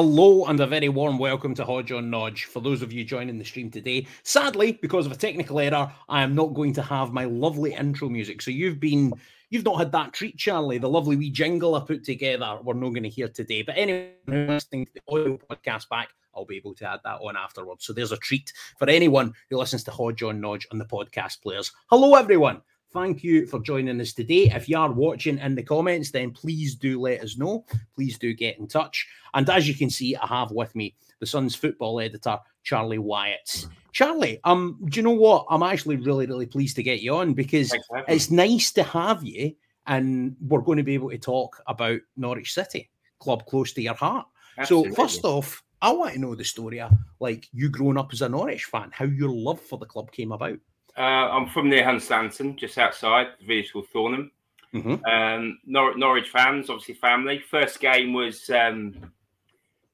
Hello and a very warm welcome to Hodge on Nodge. For those of you joining the stream today, sadly, because of a technical error, I am not going to have my lovely intro music. So you've been, you've not had that treat, Charlie. The lovely wee jingle I put together, we're not going to hear today. But anyone who's listening to the audio podcast back, I'll be able to add that on afterwards. So there's a treat for anyone who listens to Hodge on Nodge on the podcast players. Hello, everyone. Thank you for joining us today. If you are watching in the comments, then please do let us know. Please do get in touch. And as you can see, I have with me the Sun's football editor, Charlie Wyatt. Charlie, um, do you know what? I'm actually really, really pleased to get you on because Thanks for having me. it's nice to have you, and we're going to be able to talk about Norwich City, club close to your heart. Absolutely. So first off, I want to know the story of like you growing up as a Norwich fan, how your love for the club came about. Uh, I'm from near Hunstanton, just outside the village called Thornham. Mhm. Um, Nor- Norwich fans, obviously family. First game was um,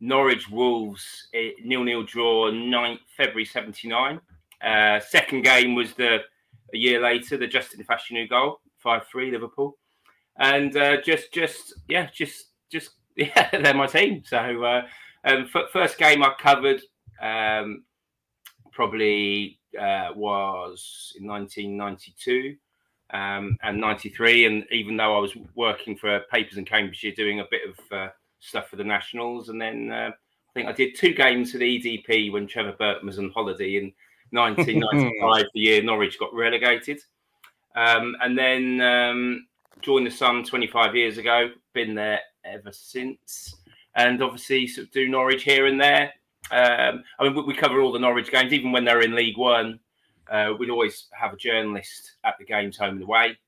Norwich Wolves, nil nil draw, 9th February '79. Uh, second game was the a year later, the Justin Fashanu goal, five three Liverpool, and uh, just just yeah, just just yeah, they're my team. So uh, um, f- first game I covered. Um, probably uh, was in 1992 um, and 93. And even though I was working for Papers in Cambridgeshire doing a bit of uh, stuff for the Nationals, and then uh, I think I did two games for the EDP when Trevor Burton was on holiday in 1995, the year Norwich got relegated. Um, and then um, joined the Sun 25 years ago, been there ever since. And obviously, sort of do Norwich here and there. Um, I mean, we, we cover all the Norwich games, even when they're in League One. Uh, we'd always have a journalist at the games home and away.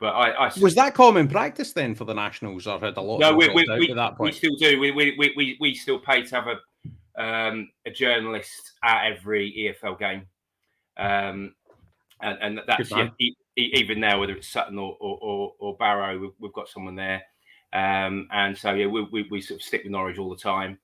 But I, I Was that common practice then for the Nationals, or had a lot no, we, we, we, we still do. We, we, we, we, we still pay to have a um, a journalist at every EFL game, um, and, and that's yeah, even now whether it's Sutton or or, or, or Barrow, we've, we've got someone there, um, and so yeah, we, we, we sort of stick with Norwich all the time.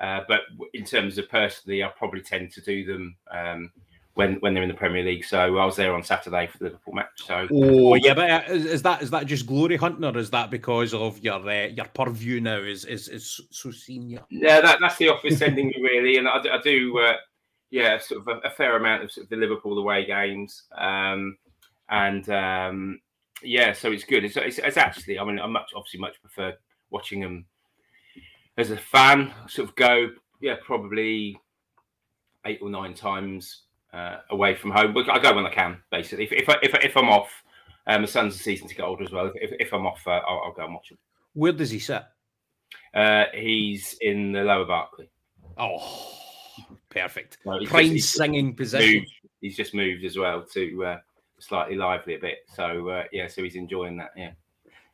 Uh, but in terms of personally, I probably tend to do them um, when when they're in the Premier League. So I was there on Saturday for the Liverpool match. So Oh yeah, but uh, is, is that is that just glory hunting, or is that because of your uh, your purview now is is is so senior? Yeah, that, that's the office sending me really, and I, do- I do, uh, yeah, sort of a, a fair amount of, sort of the Liverpool away games, um, and um, yeah, so it's good. It's, it's, it's actually, I mean, I much obviously much prefer watching them as a fan. Sort of go, yeah, probably eight or nine times uh, away from home, but I go when I can. Basically, if if, I, if, if I'm off, um, my son's a season to get older as well. If, if I'm off, uh, I'll, I'll go and watch him. Where does he sit? Uh, he's in the lower Barclay. Oh, perfect. No, he's just- Prime he's singing position. moved. He's just moved as well to uh, slightly lively a bit. So uh, yeah, so he's enjoying that. Yeah.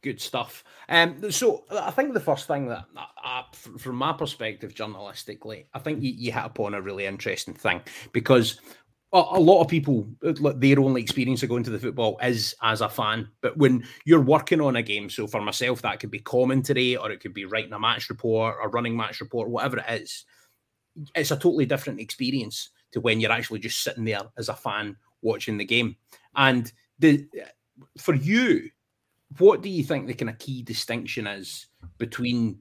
Good stuff. Um, so I think the first thing that, f- from my perspective, journalistically, I think you, you hit upon a really interesting thing because a, lot of people, their only experience of going to the football is as a fan. But when you're working on a game, so for myself, that could be commentary or it could be writing a match report or running match report, whatever it is, it's a totally different experience to when you're actually just sitting there as a fan watching the game. And the for you, what do you think the kind of key distinction is between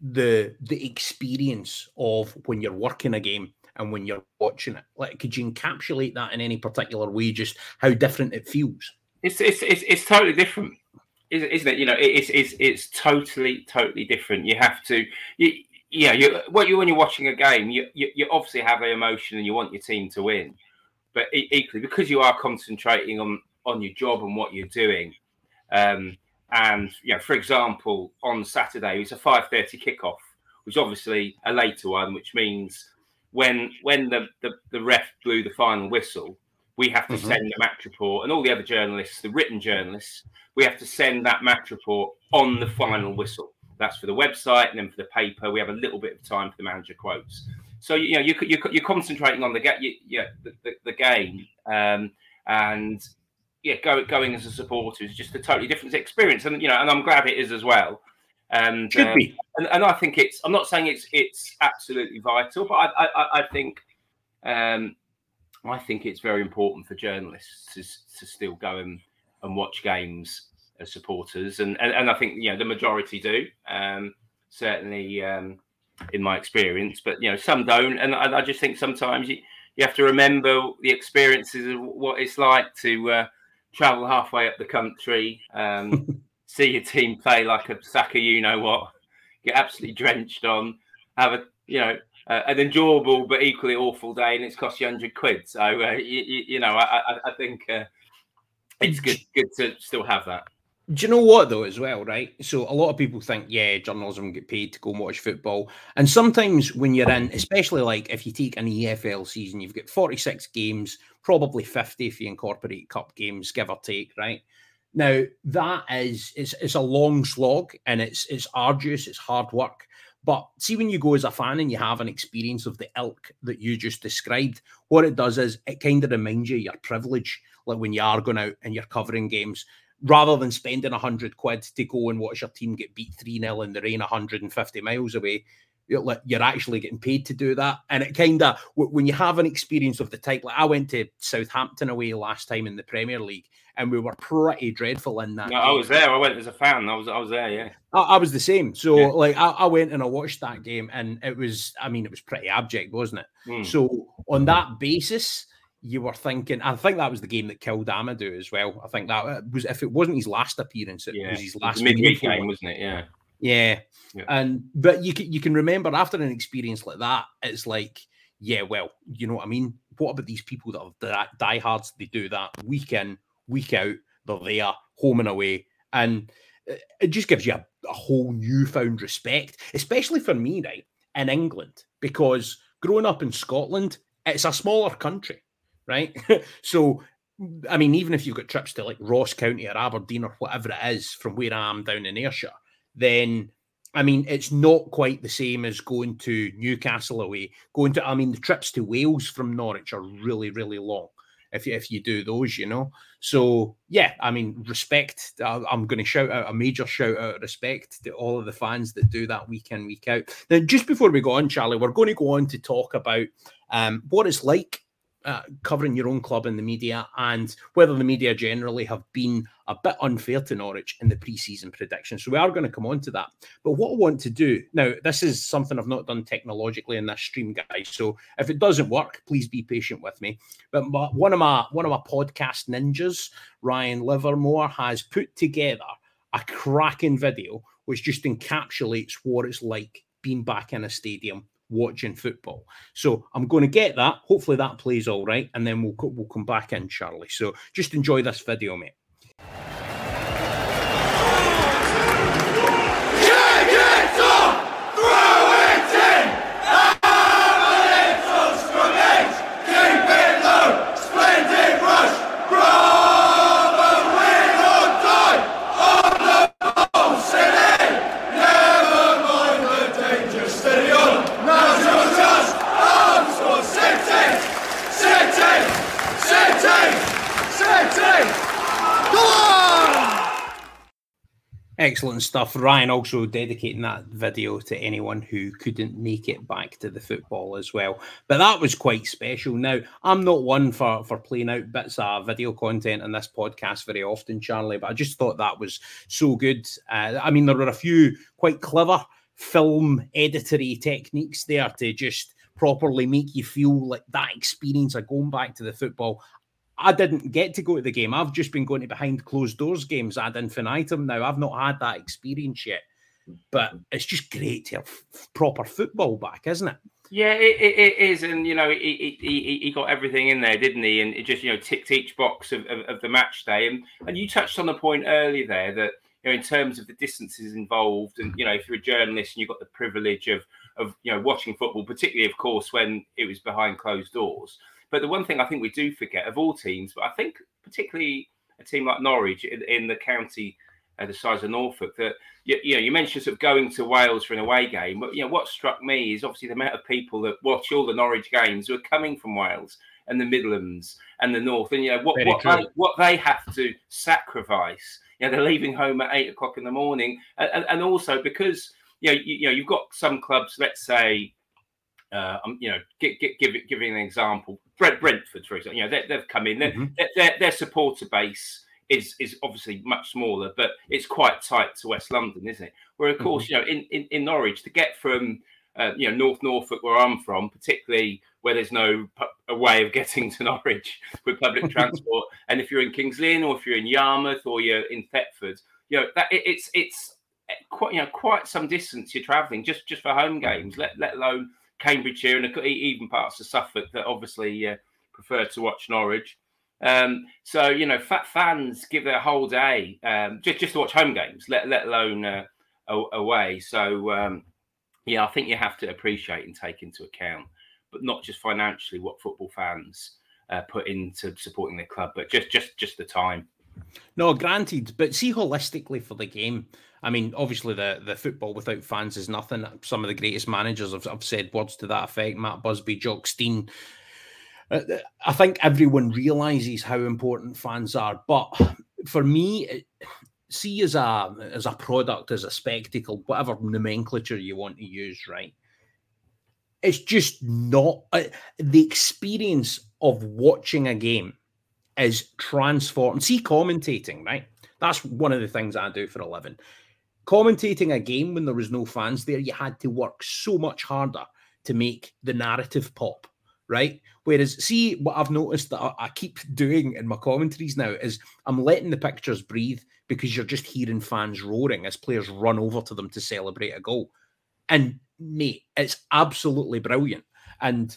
the the experience of when you're working a game and when you're watching it? Like, could you encapsulate that in any particular way? Just how different it feels? It's it's it's, it's totally different, isn't it? You know, it's it's it's totally totally different. You have to. You, yeah, you you when you're watching a game, you, you you obviously have an emotion and you want your team to win, but equally because you are concentrating on on your job and what you're doing, um, and you know, for example, on Saturday it was a five thirty kickoff, which is obviously a later one, which means when when the, the the ref blew the final whistle, we have to Mhm. send the match report, and all the other journalists, the written journalists, we have to send that match report on the final whistle. That's for the website, and then for the paper, we have a little bit of time for the manager quotes. So you know you you're, you're concentrating on the get you, yeah the, the, the game, um, and yeah, go, going as a supporter is just a totally different experience, and you know, and I'm glad it is as well. And Should um, be. and, and I think it's. I'm not saying it's it's absolutely vital, but I I, I think um, I think it's very important for journalists to to still go and, and watch games as supporters, and, and and I think you know the majority do. Um, certainly, um, in my experience, but you know some don't, and I, I just think sometimes you you have to remember the experiences of what it's like to uh, travel halfway up the country, um, see your team play like a Saka, you know what, get absolutely drenched on, have a you know uh, an enjoyable but equally awful day, and it's cost you hundred quid. So uh, you, you, you, know, I, I, I think uh, it's good good to still have that. Do you know what though, as well, right? So a lot of people think, yeah, journalism get paid to go and watch football, and sometimes when you're in, especially like if you take an EFL season, you've got 46 games, probably 50 if you incorporate cup games, give or take, right? Now that is it's it's a long slog and it's it's arduous, it's hard work. But see, when you go as a fan and you have an experience of the ilk that you just described, what it does is it kind of reminds you your privilege, like when you are going out and you're covering games rather than spending a hundred quid to go and watch your team get beat 3 0 in the rain 150 miles away, you're actually getting paid to do that. And it kind of, when you have an experience of the type, like I went to Southampton away last time in the Premier League and we were pretty dreadful in that. No, I was there. I went as a fan. I was, I was there. Yeah. I, I was the same. So, yeah. like, I, I, went and I watched that game and it was, I mean, it was pretty abject, wasn't it? Mm. So, on that basis, you were thinking. I think that was the game that killed Amadou as well. I think that uh, was if it wasn't his last appearance, it yeah. was his last midweek game, wasn't it? Yeah. yeah. yeah, And but you can you can remember after an experience like that, it's like, yeah, well, you know what I mean. What about these people that are diehards? They do that week in, week out. They're there, home and away, and it just gives you a, a whole newfound respect, especially for me, right, in England, because growing up in Scotland, it's a smaller country right? so, I mean, even if you've got trips to like Ross County or Aberdeen or whatever it is from where I am down in Ayrshire, then I mean, it's not quite the same as going to Newcastle away. Going to, I mean, the trips to Wales from Norwich are really, really long. If you, if you do those, you know. So yeah, I mean, respect. I'm going to shout out a major shout out, respect to all of the fans that do that week in, week out. Now, just before we go on, Charlie, we're going to go on to talk about um, what it's like uh, covering your own club in the media and whether the media generally have been a bit unfair to Norwich in the pre-season predictions. So we are going to come on to that. But what I want to do now, this is something I've not done technologically in this stream, guys. So if it doesn't work, please be patient with me. But my, one of my one of my podcast ninjas, Ryan Livermore, has put together a cracking video which just encapsulates what it's like being back in a stadium watching football. So I'm going to get that. Hopefully that plays all right, and then we'll we'll come back in, Charlie. So just enjoy this video, mate. Excellent stuff. Ryan also dedicating that video to anyone who couldn't make it back to the football as well. But that was quite special. Now, I'm not one for, for playing out bits of video content in this podcast very often, Charlie, but I just thought that was so good. Uh, I mean, there were a few quite clever film editory techniques there to just properly make you feel like that experience of going back to the football. I didn't get to go to the game. I've just been going to behind closed doors games ad infinitum now. I've not had that experience yet, but mm-hmm. it's just great to have proper football back, isn't it? Yeah, it, it, it is, and you know, he, he, he got everything in there, didn't he? And it just you know ticked each box of, of, of, the match day. And and you touched on the point earlier there that you know in terms of the distances involved, and you know if you're a journalist and you've got the privilege of of you know watching football, particularly of course when it was behind closed doors but the one thing I think we do forget of all teams, but I think particularly a team like Norwich in, in the county uh, the size of Norfolk, that you, you, know you mentioned sort of going to Wales for an away game, but you know what struck me is obviously the amount of people that watch all the Norwich games who are coming from Wales and the Midlands and the North, and you know what what they, what they have to sacrifice. You know, they're leaving home at eight o'clock in the morning, and, and also because you know you, you know you've got some clubs, let's say uh, um, you know, give, give, give, giving an example, Brent, Brentford, for example, you know, they, have come in, mm-hmm. their, their supporter base is is obviously much smaller, but it's quite tight to West London, isn't it? Where of course, mm-hmm. you know, in, in, in Norwich to get from uh, you know North Norfolk, where I'm from, particularly where there's no pu- a way of getting to Norwich with public transport, and if you're in Kings Lynn or if you're in Yarmouth or you're in Thetford, you know that it, it's it's eh, quite you know quite some distance you're travelling just just for home games, let let alone Cambridgeshire and even parts of Suffolk that obviously uh, prefer to watch Norwich. Um, so you know, fat fans give their whole day um, just just to watch home games, let let alone uh, away. So um, yeah, I think you have to appreciate and take into account, but not just financially what football fans uh, put into supporting their club, but just just just the time. No, granted, but see holistically for the game. I mean, obviously the the football without fans is nothing. Some of the greatest managers have, have said words to that effect. Matt Busby, Jock Stein, uh, I think everyone realizes how important fans are. But for me, see as a as a product, as a spectacle, whatever nomenclature you want to use, right? It's just not uh, the experience of watching a game is transformed. See, commentating, right? That's one of the things I do for a living. Commentating a game when there was no fans there, you had to work so much harder to make the narrative pop right? Whereas, see, what I've noticed that I, keep doing in my commentaries now is I'm letting the pictures breathe because you're just hearing fans roaring as players run over to them to celebrate a goal. And mate, it's absolutely brilliant. And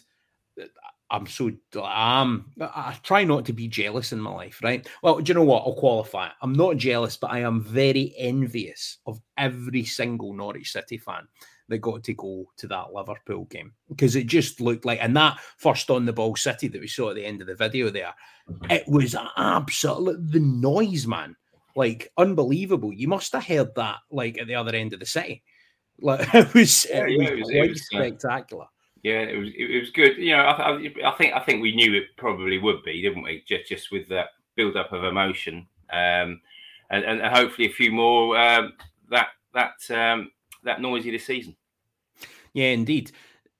uh, I'm so um I try not to be jealous in my life, right? Well, do you know what? I'll qualify. I'm not jealous, but I am very envious of every single Norwich City fan that got to go to that Liverpool game because it just looked like, and that first on the ball City that we saw at the end of the video there, it was absolute the noise, man, like unbelievable. You must have heard that like at the other end of the city. Like it was, yeah, it, was, it was, it was spectacular. Yeah, it was it, was good. You know, I, I, think I think we knew it probably would be, didn't we? Just just with that build up of emotion, um, and, and hopefully a few more um, that that um, that noisy this season. Yeah, indeed.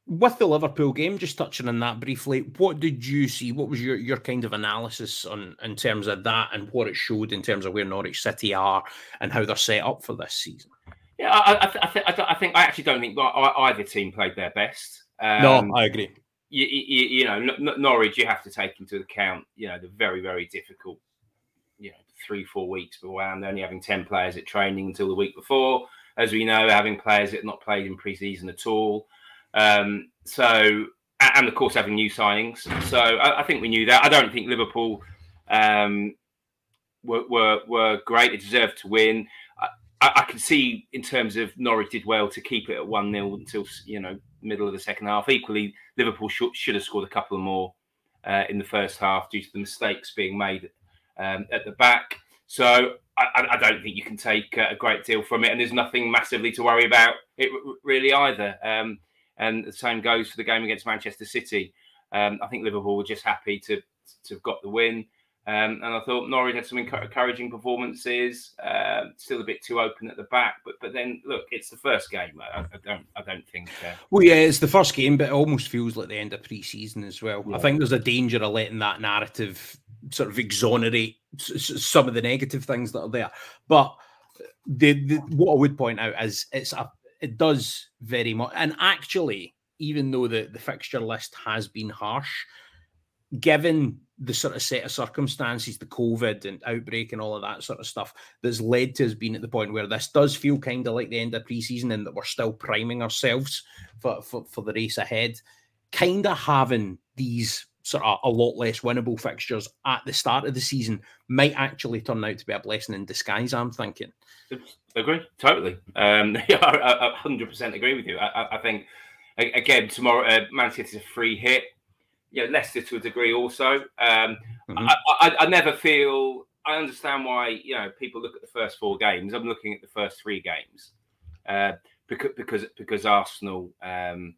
With the Liverpool game, just touching on that briefly, what did you see? What was your, your kind of analysis on in terms of that and what it showed in terms of where Norwich City are and how they're set up for this season? Yeah, I, I, th- I, th- I think I actually don't think either team played their best. Um, no, I agree. You, you, you know, Norwich, you have to take into account, you know, the very, very difficult, you know, three, four weeks beforehand, only having 10 players at training until the week before as we know, having players that not played in pre-season at all. Um, so, and of course, having new signings. So, I, I, think we knew that. I don't think Liverpool um, were, were, were great. They deserved to win. I, I, can see in terms of Norwich did well to keep it at one 0 until you know middle of the second half. Equally, Liverpool should, should have scored a couple more uh, in the first half due to the mistakes being made um, at the back. So I, I, don't think you can take a great deal from it, and there's nothing massively to worry about it really either. Um, and the same goes for the game against Manchester City. Um, I think Liverpool were just happy to to have got the win. Um, and I thought Norwich had some encouraging performances. Uh, still a bit too open at the back, but but then look, it's the first game. I, I don't I don't think. Uh... Well, yeah, it's the first game, but it almost feels like the end of pre-season as well. Yeah. I think there's a danger of letting that narrative sort of exonerate some of the negative things that are there. But the, the what I would point out is it's a it does very much, and actually, even though the the fixture list has been harsh, given the sort of set of circumstances, the COVID and outbreak and all of that sort of stuff that's led to us being at the point where this does feel kind of like the end of preseason and that we're still priming ourselves for, for, for the race ahead. Kind of having these sort of a lot less winnable fixtures at the start of the season might actually turn out to be a blessing in disguise. I'm thinking. Agree totally. Um, I hundred percent agree with you. I, I think again tomorrow, uh, Man City's a free hit. Yeah, Leicester to a degree also. Um, mm-hmm. I, I, I never feel. I understand why you know people look at the first four games. I'm looking at the first three games uh, because because because Arsenal um,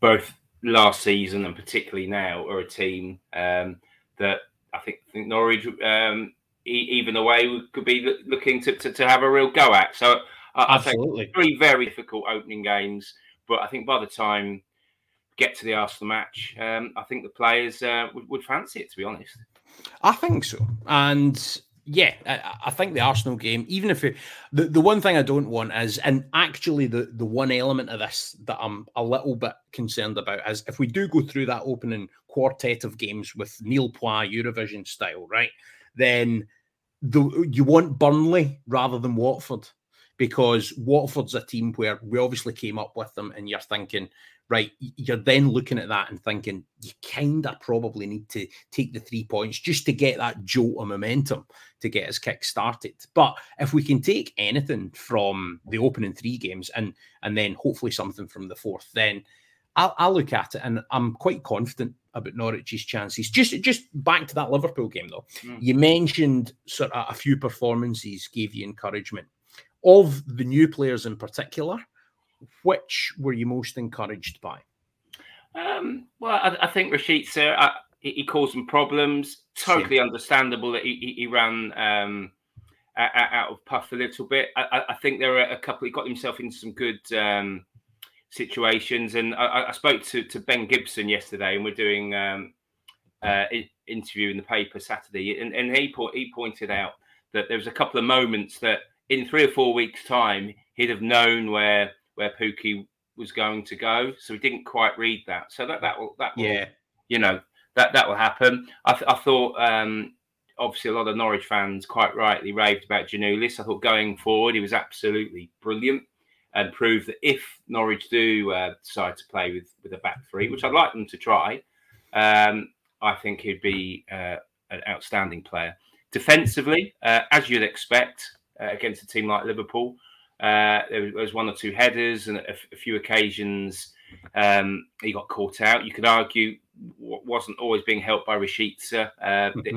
both last season and particularly now are a team um, that I think, I think Norwich, um, e- even away, could be looking to, to, to, have a real go at. So I, I think three very difficult opening games, but I think by the time get to the Arsenal match, um, I think the players uh, would, would fancy it. To be honest, I think so, and yeah, I, I, think the Arsenal game, even if it, the, the one thing I don't want is, and actually the, the one element of this that I'm a little bit concerned about is if we do go through that opening quartet of games with nul points Eurovision style, right? Then the you want Burnley rather than Watford because Watford's a team where we obviously came up with them, and you're thinking, right, you're then looking at that and thinking you kind of probably need to take the three points just to get that jolt of momentum to get us kick started. But if we can take anything from the opening three games and and then hopefully something from the fourth, then I'll, I'll look at it and I'm quite confident about Norwich's chances. Just just back to that Liverpool game though, mm. you mentioned sort of a few performances gave you encouragement. Of the new players in particular, which were you most encouraged by? Um, well, I, I think Rashica, he, he, caused some problems. Totally understandable that he, he ran um, out of puff a little bit. I, I, think there are a couple. He got himself into some good um, situations, and I, I, spoke to, to Ben Gibson yesterday, and we're doing um, uh, interview in the paper Saturday, and, and he po- he pointed out that there was a couple of moments that in three or four weeks' time he'd have known where where Pukki was going to go. So he didn't quite read that. So that that will that will, yeah, you know that that will happen. I, th- I thought um, obviously a lot of Norwich fans quite rightly raved about Giannoulis. I thought going forward he was absolutely brilliant and proved that if Norwich do uh, decide to play with with a back three, which I'd like them to try, um, I think he'd be uh, an outstanding player. Defensively, uh, as you'd expect against a team like Liverpool, uh, there was one or two headers and a, a few occasions um, he got caught out. You could argue wasn't always being helped by Rashica. Uh, mm-hmm.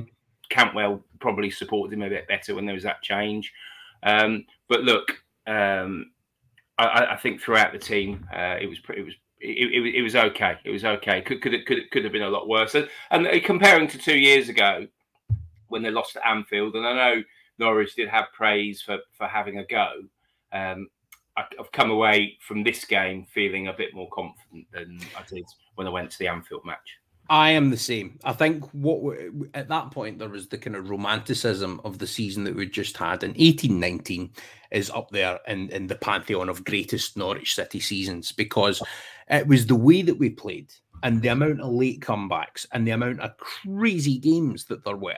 Cantwell probably supported him a bit better when there was that change. Um, but look, um, I, I, think throughout the team, uh, it was pretty, it was it, it, it, was okay. It was okay. Could could it, could it, could have been a lot worse. And, and comparing to two years ago when they lost at Anfield, and I know Norwich did have praise for for having a go um, I, have come away from this game feeling a bit more confident than I did when I went to the Anfield match. I am the same. I think what at that point there was the kind of romanticism of the season that we just had, and eighteen nineteen is up there in, in the pantheon of greatest Norwich City seasons because it was the way that we played and the amount of late comebacks and the amount of crazy games that there were.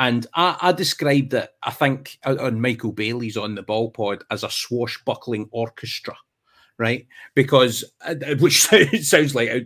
And I, I, described it, I think, on Michael Bailey's on the ball pod as a swashbuckling orchestra, right? Because, uh, which sounds like uh,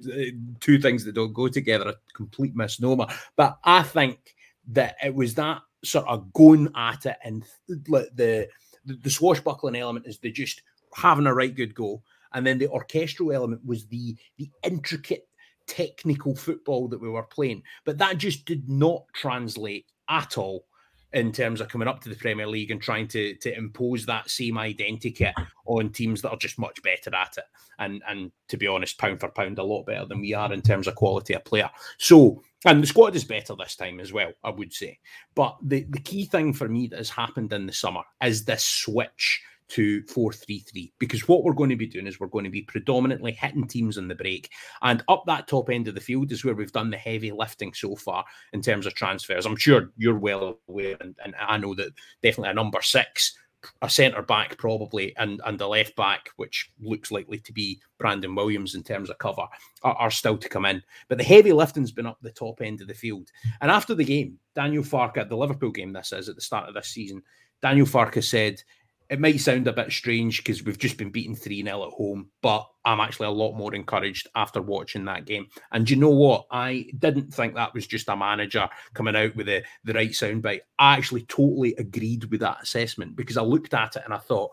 two things that don't go together, a complete misnomer. But I think that it was that sort of going at it and the, the, the swashbuckling element is the just having a right good go. And then the orchestral element was the the intricate technical football that we were playing. But that just did not translate at all in terms of coming up to the Premier League and trying to to impose that same identity on teams that are just much better at it. And and to be honest, pound for pound, a lot better than we are in terms of quality of player. So and the squad is better this time as well, I would say. But the, the key thing for me that has happened in the summer is this switch to 4-3-3 because what we're going to be doing is we're going to be predominantly hitting teams on the break and up that top end of the field is where we've done the heavy lifting so far in terms of transfers. I'm sure you're well aware and, and i know that definitely a number six a centre back probably and and the left back which looks likely to be Brandon Williams in terms of cover are, are, still to come in. But the heavy lifting's been up the top end of the field. And after the game Daniel Farke the Liverpool game this is at the start of this season Daniel Farke said it might sound a bit strange because we've just been beaten 3 0 at home, but I'm actually a lot more encouraged after watching that game. And you know what? I didn't think that was just a manager coming out with the, the right soundbite. I actually totally agreed with that assessment because I looked at it and I thought,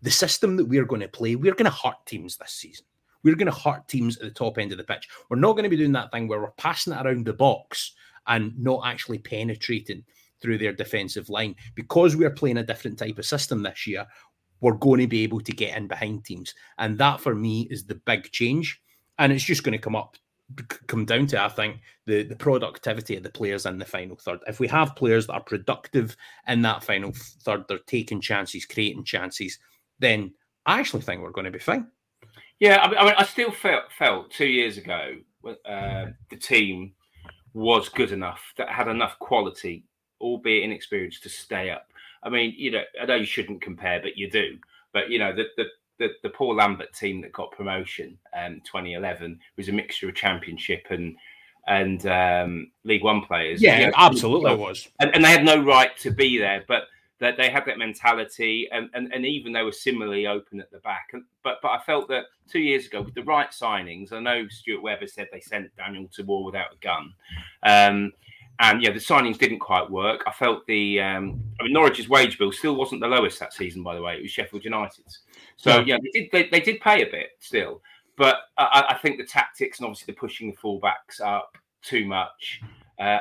the system that we're going to play, we're going to hurt teams this season. We're going to hurt teams at the top end of the pitch. We're not going to be doing that thing where we're passing it around the box and not actually penetrating through their defensive line. Because we're playing a different type of system this year, we're going to be able to get in behind teams. And that for me is the big change. and it's just going to come up come down to I think the the productivity of the players in the final third. If we have players that are productive in that final third, they're taking chances, creating chances, then I actually think we're going to be fine. Yeah, I mean, I still felt felt two years ago uh, the team was good enough that had enough quality, albeit inexperienced, to stay up. I mean, you know, I know you shouldn't compare, but you do. But you know, the the the, the Paul Lambert team that got promotion um 2011 was a mixture of championship and and um, League One players. Yeah, you know, absolutely it was. And, and, they had no right to be there, but that they had that mentality, and, and and even they were similarly open at the back. And, but but I felt that two years ago with the right signings, I know Stuart Webber said they sent Daniel to war without a gun. Um, and yeah, the signings didn't quite work. I felt the um, I mean Norwich's wage bill still wasn't the lowest that season, by the way. It was Sheffield United's. So yeah, yeah they did they, they, did pay a bit still, but I, I, think the tactics and obviously the pushing the fullbacks up too much. Uh,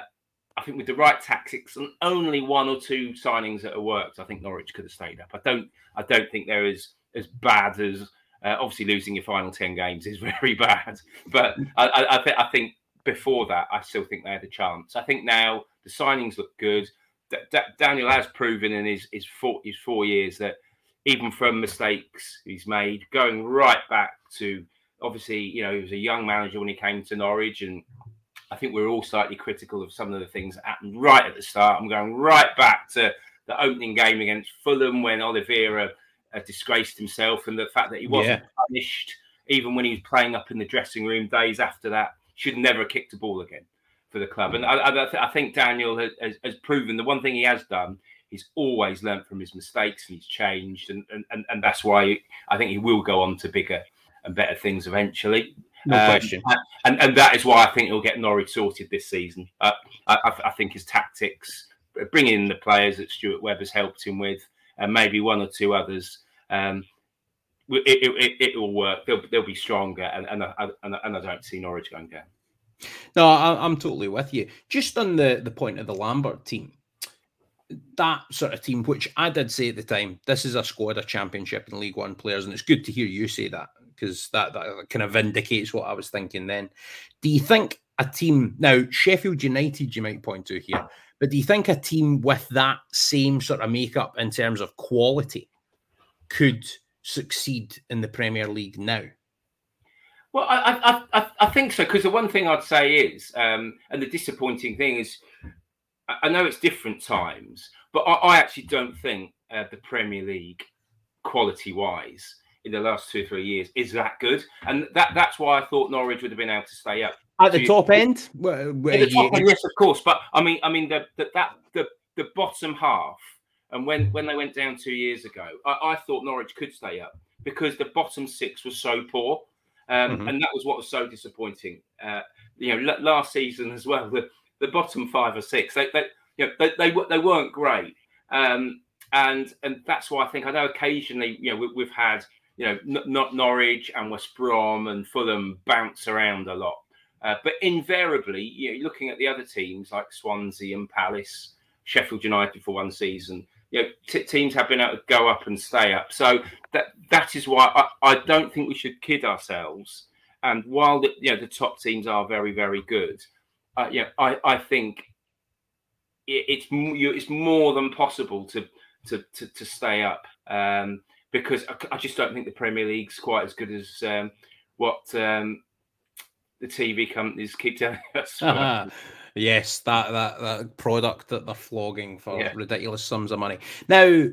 I think with the right tactics and only one or two signings that have worked, I think Norwich could have stayed up. I don't I don't think they're as as bad as uh, obviously losing your final ten games is very bad, but I, I, I, I think before that, I still think they had a chance. I think now the signings look good. D- D- Daniel has proven in his his four, his four years that even from mistakes he's made, going right back to obviously, you know, he was a young manager when he came to Norwich, and I think we are all slightly critical of some of the things that happened right at the start. I'm going right back to the opening game against Fulham when Oliveira uh, disgraced himself, and the fact that he wasn't yeah. punished even when he was playing up in the dressing room days after that should never have kicked a ball again for the club. And I, I, I think Daniel has, has, proven the one thing he has done. He's always learned from his mistakes and he's changed, and, and, and that's why I think he will go on to bigger and better things eventually. No um, question. And, and that is why I think he'll get Norwich sorted this season. Uh, I, I, think his tactics, bringing in the players that Stuart Webber has helped him with, and maybe one or two others, um, it, it, it, will work. They'll, they'll be stronger, and, and, and, and I don't see Norwich going down. No, I, am totally with you. Just on the, the point of the Lambert team, that sort of team, which I did say at the time, this is a squad of Championship and League One players, and it's good to hear you say that because that, that kind of vindicates what I was thinking then. Do you think a team now Sheffield United, you might point to here, but do you think a team with that same sort of makeup in terms of quality could succeed in the Premier League now? Well, I I, I, I think so because the one thing I'd say is, um, and the disappointing thing is, I know it's different times, but I, I actually don't think uh, the Premier League, quality wise, in the last two or three years, is that good, and that that's why I thought Norwich would have been able to stay up at the top end. Where, where the top end, yes, of course, but I mean, I mean the, the that the the bottom half and when, when they went down two years ago, I, I thought Norwich could stay up because the bottom six was so poor. Um, mm-hmm. And that was what was so disappointing. Uh, you know, l- last season as well, the, the bottom five or six, they, they, you know, they, they, they weren't great. Um, and and that's why I think I know occasionally, you know, we, have had, you know, n- not Norwich and West Brom and Fulham bounce around a lot. Uh, but invariably, you know, looking at the other teams like Swansea and Palace, Sheffield United for one season, you know, t- teams have been able to go up and stay up. So that that is why I, I don't think we should kid ourselves. And while the you know the top teams are very very good, uh, yeah, I I think it, it's it's more than possible to to to, to stay up um, because I, I, just don't think the Premier League's quite as good as um, what um, the TV companies keep telling us. Yes, that that that product that they're flogging for yeah. ridiculous sums of money. Now,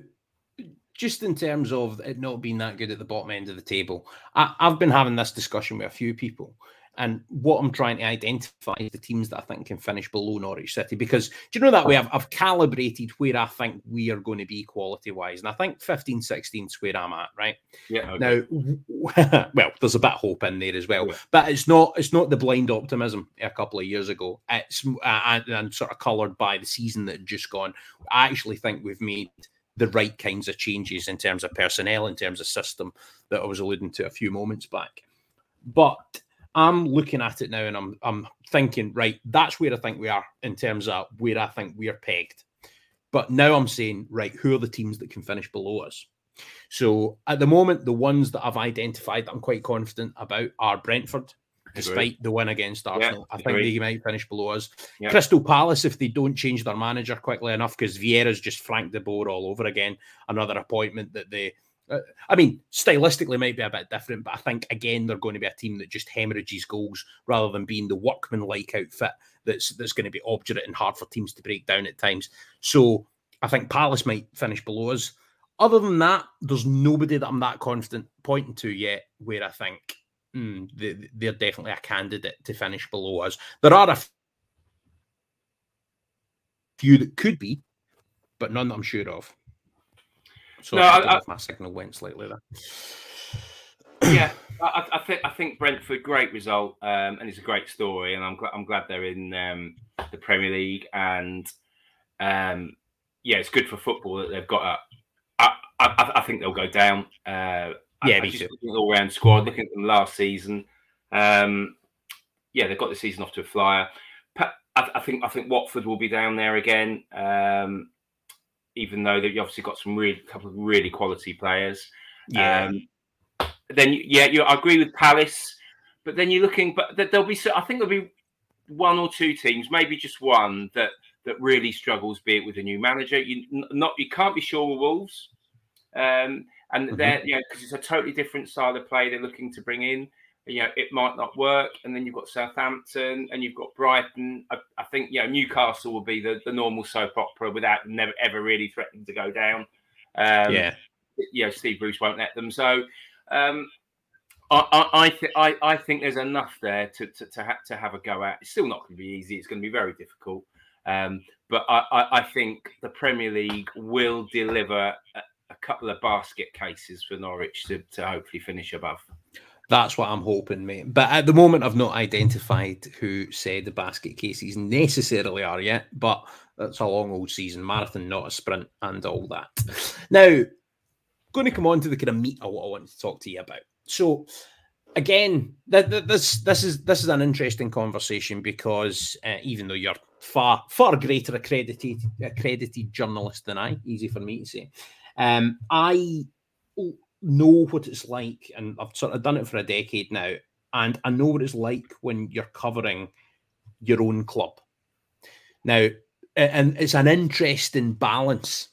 just in terms of it not being that good at the bottom end of the table, I, have been having this discussion with a few people, and what I'm trying to identify is the teams that I think can finish below Norwich City. Because do you know that way I've, I've calibrated where I think we are going to be quality wise. And I think 15, 16 is where I'm at, right? Yeah. Okay. Now, well, there's a bit of hope in there as well. Yeah. But it's not it's not the blind optimism a couple of years ago. It's uh, and, and sort of coloured by the season that had just gone. I actually think we've made the right kinds of changes in terms of personnel, in terms of system that I was alluding to a few moments back. But I'm looking at it now and I'm I'm thinking, right, that's where I think we are in terms of where I think we are pegged. But now I'm saying, right, who are the teams that can finish below us? So at the moment, the ones that I've identified that I'm quite confident about are Brentford, despite the win against Arsenal. I think agreed. they might finish below us. Yeah. Crystal Palace, if they don't change their manager quickly enough, because Vieira's just franked the board all over again. Another appointment that they, I mean, stylistically might be a bit different, but I think again they're going to be a team that just hemorrhages goals rather than being the workman-like outfit that's that's going to be obdurate and hard for teams to break down at times. So I think Palace might finish below us. Other than that, there's nobody that I'm that confident pointing to yet where I think mm, they, they're definitely a candidate to finish below us. There are a few that could be, but none that I'm sure of. So No, I, I- don't know I- if my signal went slightly there. yeah, I, I think I think Brentford great result, um, and it's a great story, and I'm glad I'm glad they're in um, the Premier League, and um, yeah, it's good for football that they've got a. I, I, I think they'll go down. Uh, Yeah, I me just too. look at all-round squad. Looking at them last season, um, yeah, they've got the season off to a flyer. I, I think I think Watford will be down there again, um, even though they've obviously got some really couple of really quality players. Um, then you- yeah, you I agree with Palace, but then you're looking, but th- there'll be so I think there'll be one or two teams, maybe just one that that really struggles, be it with a new manager. You n- not you can't be sure with Wolves, um, and Mhm. they're you know because it's a totally different style of play they're looking to bring in. You know, it might not work, and then you've got Southampton and you've got Brighton. I, I think you know Newcastle will be the, the normal soap opera without never ever really threatening to go down. Um, yeah. you know Steve Bruce won't let them. So um, I I I, th- I I think there's enough there to to to, ha- to have a go at. It's still not going to be easy. It's going to be very difficult. Um, but I, I, I think the Premier League will deliver a, a couple of basket cases for Norwich to, to hopefully finish above. That's what I'm hoping, mate. But at the moment, I've not identified who said the basket cases necessarily are yet. But that's a long old season, marathon, not a sprint, and all that. Now, going to come on to the kind of meat of what I want to talk to you about. So, again, th- th- this this is this is an interesting conversation because uh, even though you're far far greater accredited accredited journalist than I, easy for me to say, um, I know what it's like, and I've sort of done it for a decade now, and I know what it's like when you're covering your own club. Now, and it's an interesting balance,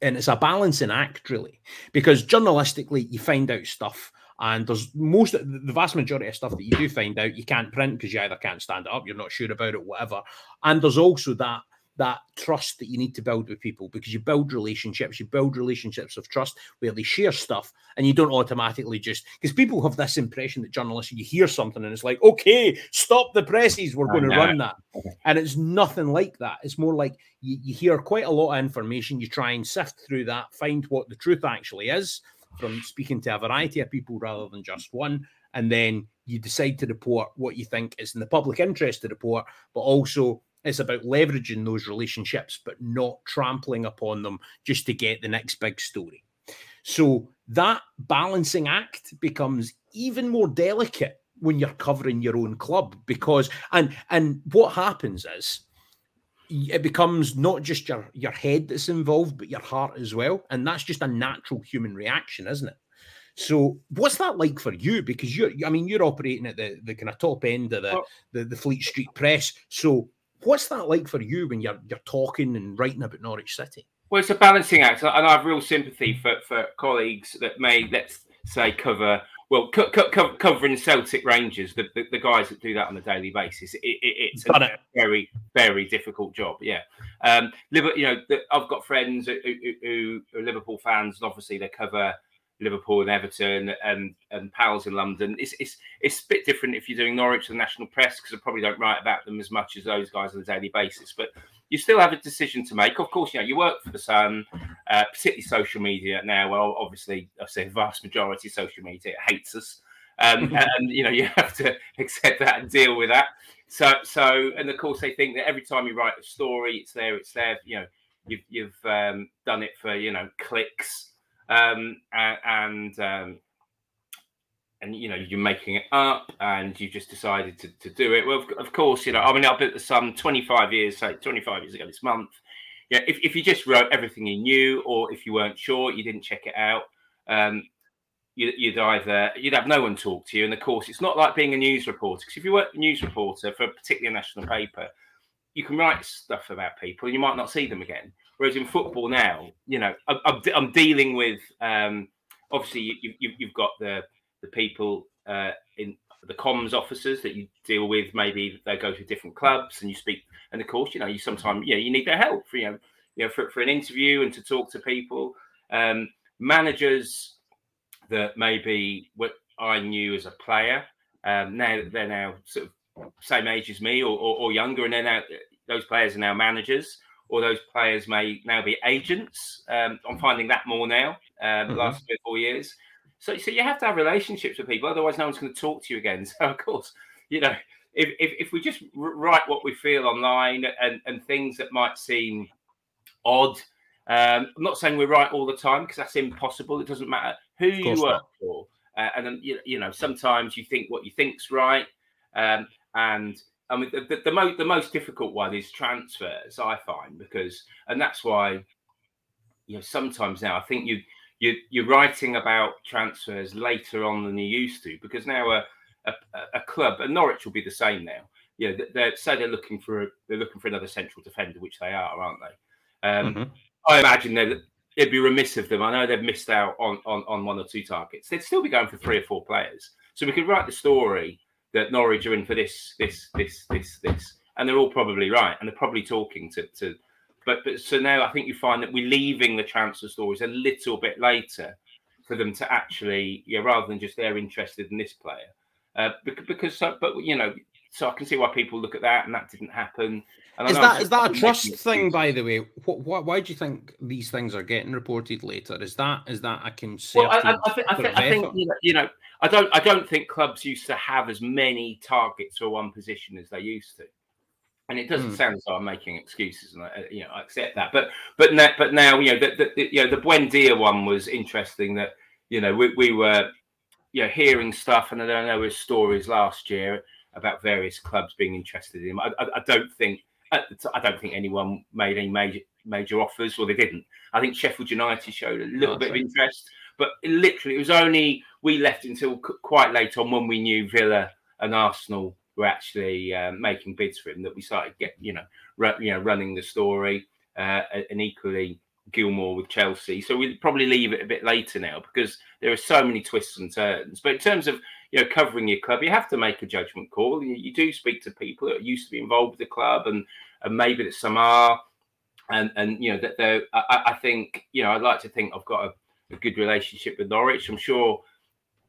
and it's a balancing act, really, because journalistically, you find out stuff. And there's most, the vast majority of stuff that you do find out, you can't print because you either can't stand it up, you're not sure about it, whatever. And there's also that that trust that you need to build with people because you build relationships, you build relationships of trust where they share stuff and you don't automatically just because people have this impression that journalists, you hear something and it's like, okay, stop the presses, we're going to run that. And it's nothing like that. It's more like you, you hear quite a lot of information, you try and sift through that, find what the truth actually is from speaking to a variety of people rather than just one. And then you decide to report what you think is in the public interest to report, but also it's about leveraging those relationships, but not trampling upon them just to get the next big story. So that balancing act becomes even more delicate when you're covering your own club because and and what happens is it becomes not just your your head that's involved but your heart as well. And that's just a natural human reaction isn't it? So what's that like for you? Because you're i mean you're operating at the the kind of top end of the the, the fleet street press. So what's that like for you when you're you're talking and writing about norwich city Well, it's a balancing act, and I have real sympathy for, for colleagues that may, let's say, cover well, co- co- co- covering Celtic Rangers, the, the, the guys that do that on a daily basis. It, it, it's Done a it. very, very difficult job. Yeah, um, Liver, you know, the, I've got friends who, who, who are Liverpool fans, and obviously they cover Liverpool and Everton and and pals in London. It's it's it's a bit different if you're doing Norwich and the national press because I probably don't write about them as much as those guys on a daily basis. But you still have a decision to make. Of course, you know you work for the Sun, uh, particularly social media now. Well, obviously, I say vast majority of social media hates us, um, and you know you have to accept that and deal with that. So so and of course they think that every time you write a story, it's there, it's there. You know, you've you've um, done it for you know clicks um, and um, and you know you're making it up, and you just decided to, to do it. Well, of, course, you know. I mean, been at the Sun 25 years, say 25 years ago this month. Yeah, if, if you just wrote everything you knew, or if you weren't sure, you didn't check it out. Um, you, you'd either you'd have no one talk to you, and of course, it's not like being a news reporter. Because if you were a news reporter for particularly a national paper, you can write stuff about people, and you might not see them again. Whereas in football now, you know, I'm, I'm dealing with um, obviously you, you, you've got the the people uh, in the comms officers that you deal with. Maybe they go to different clubs, and you speak. And of course, you know, you sometimes you know you need their help for you know you know for, for an interview and to talk to people. Um, managers that maybe what I knew as a player. Um, now they're now sort of same age as me or, or, or, younger, and then now those players are now managers, or those players may now be agents. Um, I'm finding that more now. Um, mm-hmm. The last three or four years. So, so you have to have relationships with people, otherwise no one's going to talk to you again. So, of course, you know, if, if, if we just write what we feel online and, and things that might seem odd, um, I'm not saying we're right all the time because that's impossible. It doesn't matter who you work not. for. Uh, and then, you, you know, sometimes you think what you think's right. Um, and I mean, the, the, the, most the most difficult one is transfers, I find, because, and that's why, you know, sometimes now I think you, you you're writing about transfers later on than you used to, because now a, a, a club, and Norwich will be the same now. You know, they're say they're looking for a, they're looking for another central defender, which they are, aren't they? Um, mm-hmm. I imagine they're it'd be remiss of them. I know they've missed out on, on, on one or two targets. They'd still be going for three or four players. So we could write the story that Norwich are in for this, this, this, this, this, and they're all probably right, and they're probably talking to, to but but so now I think you find that we're leaving the transfer stories a little bit later for them to actually, yeah, rather than just they're interested in this player, uh, because, because but you know, so I can see why people look at that, and that didn't happen. Is that is that a trust thing, by the way? What, what, why do you think these things are getting reported later? Is that is that a concern? Well, I, I, think, I think, I think you, know, you know, I don't I don't think clubs used to have as many targets for one position as they used to, and it doesn't mm. sound as though I'm making excuses, and I, you know I accept that. But but now, but now you know the, the, the you know the Buendia one was interesting. That you know we, we were you know hearing stuff, and I don't know there was stories last year about various clubs being interested in him. I, I, I don't think I don't think anyone made any major major offers, or they didn't. I think Sheffield United showed a little oh, bit of interest, but literally it was only we left until quite late on when we knew Villa and Arsenal were actually uh, making bids for him that we started get you know you know running the story, uh, and equally Gilmour with Chelsea. So we'll probably leave it a bit later now because there are so many twists and turns. But in terms of you know covering your club, you have to make a judgment call. You, you do speak to people that used to be involved with the club, and and maybe that some are, and and you know that they I, I, think you know I'd like to think I've got a, a good relationship with Norwich. I'm sure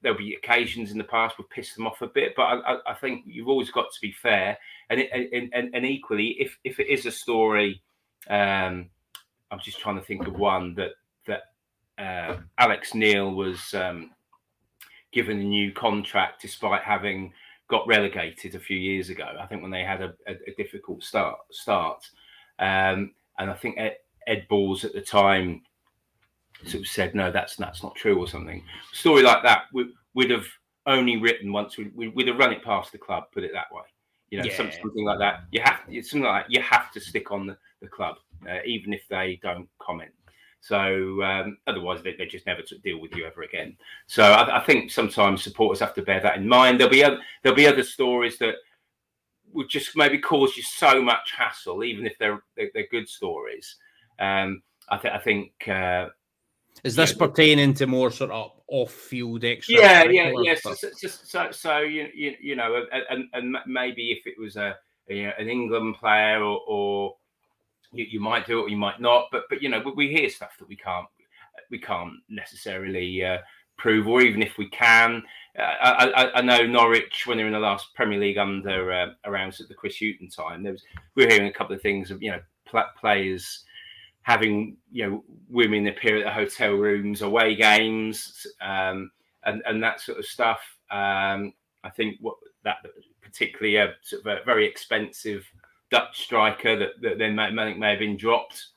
there'll be occasions in the past we've pissed them off a bit, but I, I think you've always got to be fair. And, it, and, and, equally, if, if it is a story, um, I'm just trying to think of one that that uh, Alex Neil was um, given a new contract despite having got relegated a few years ago. I think when they had a, a, a difficult start start, um, and I think Ed, Ed Balls at the time sort of said no, that's that's not true or something. A story like that we, would have only written once we, we, would have run it past the club. Put it that way. You know, yeah. something like that. You have something like that. You have to stick on the, the club uh, even if they don't comment. So um, otherwise, they, they just never deal with you ever again. So I, I, think sometimes supporters have to bear that in mind. There'll be other, there'll be other stories that would just maybe cause you so much hassle, even if they're they're, they're good stories. Um, I, th- I think. Uh, is this know, pertaining to more sort of off-field extra? Yeah, yeah, yes. Yeah. So, so, so, so, you, you you know, and, and maybe if it was a you know, an England player or, or you, you might do it or you might not. But but you know, we, we hear stuff that we can't we can't necessarily uh, prove, or even if we can. Uh, I, I, know Norwich when they were in the last Premier League under uh, around the Chris Hughton time. There was we were hearing a couple of things of you know pl- players having you know women appear at the hotel rooms, away games, um, and and that sort of stuff. Um, I think what that particularly a sort of a very expensive Dutch striker that, that then may, may, may have been dropped.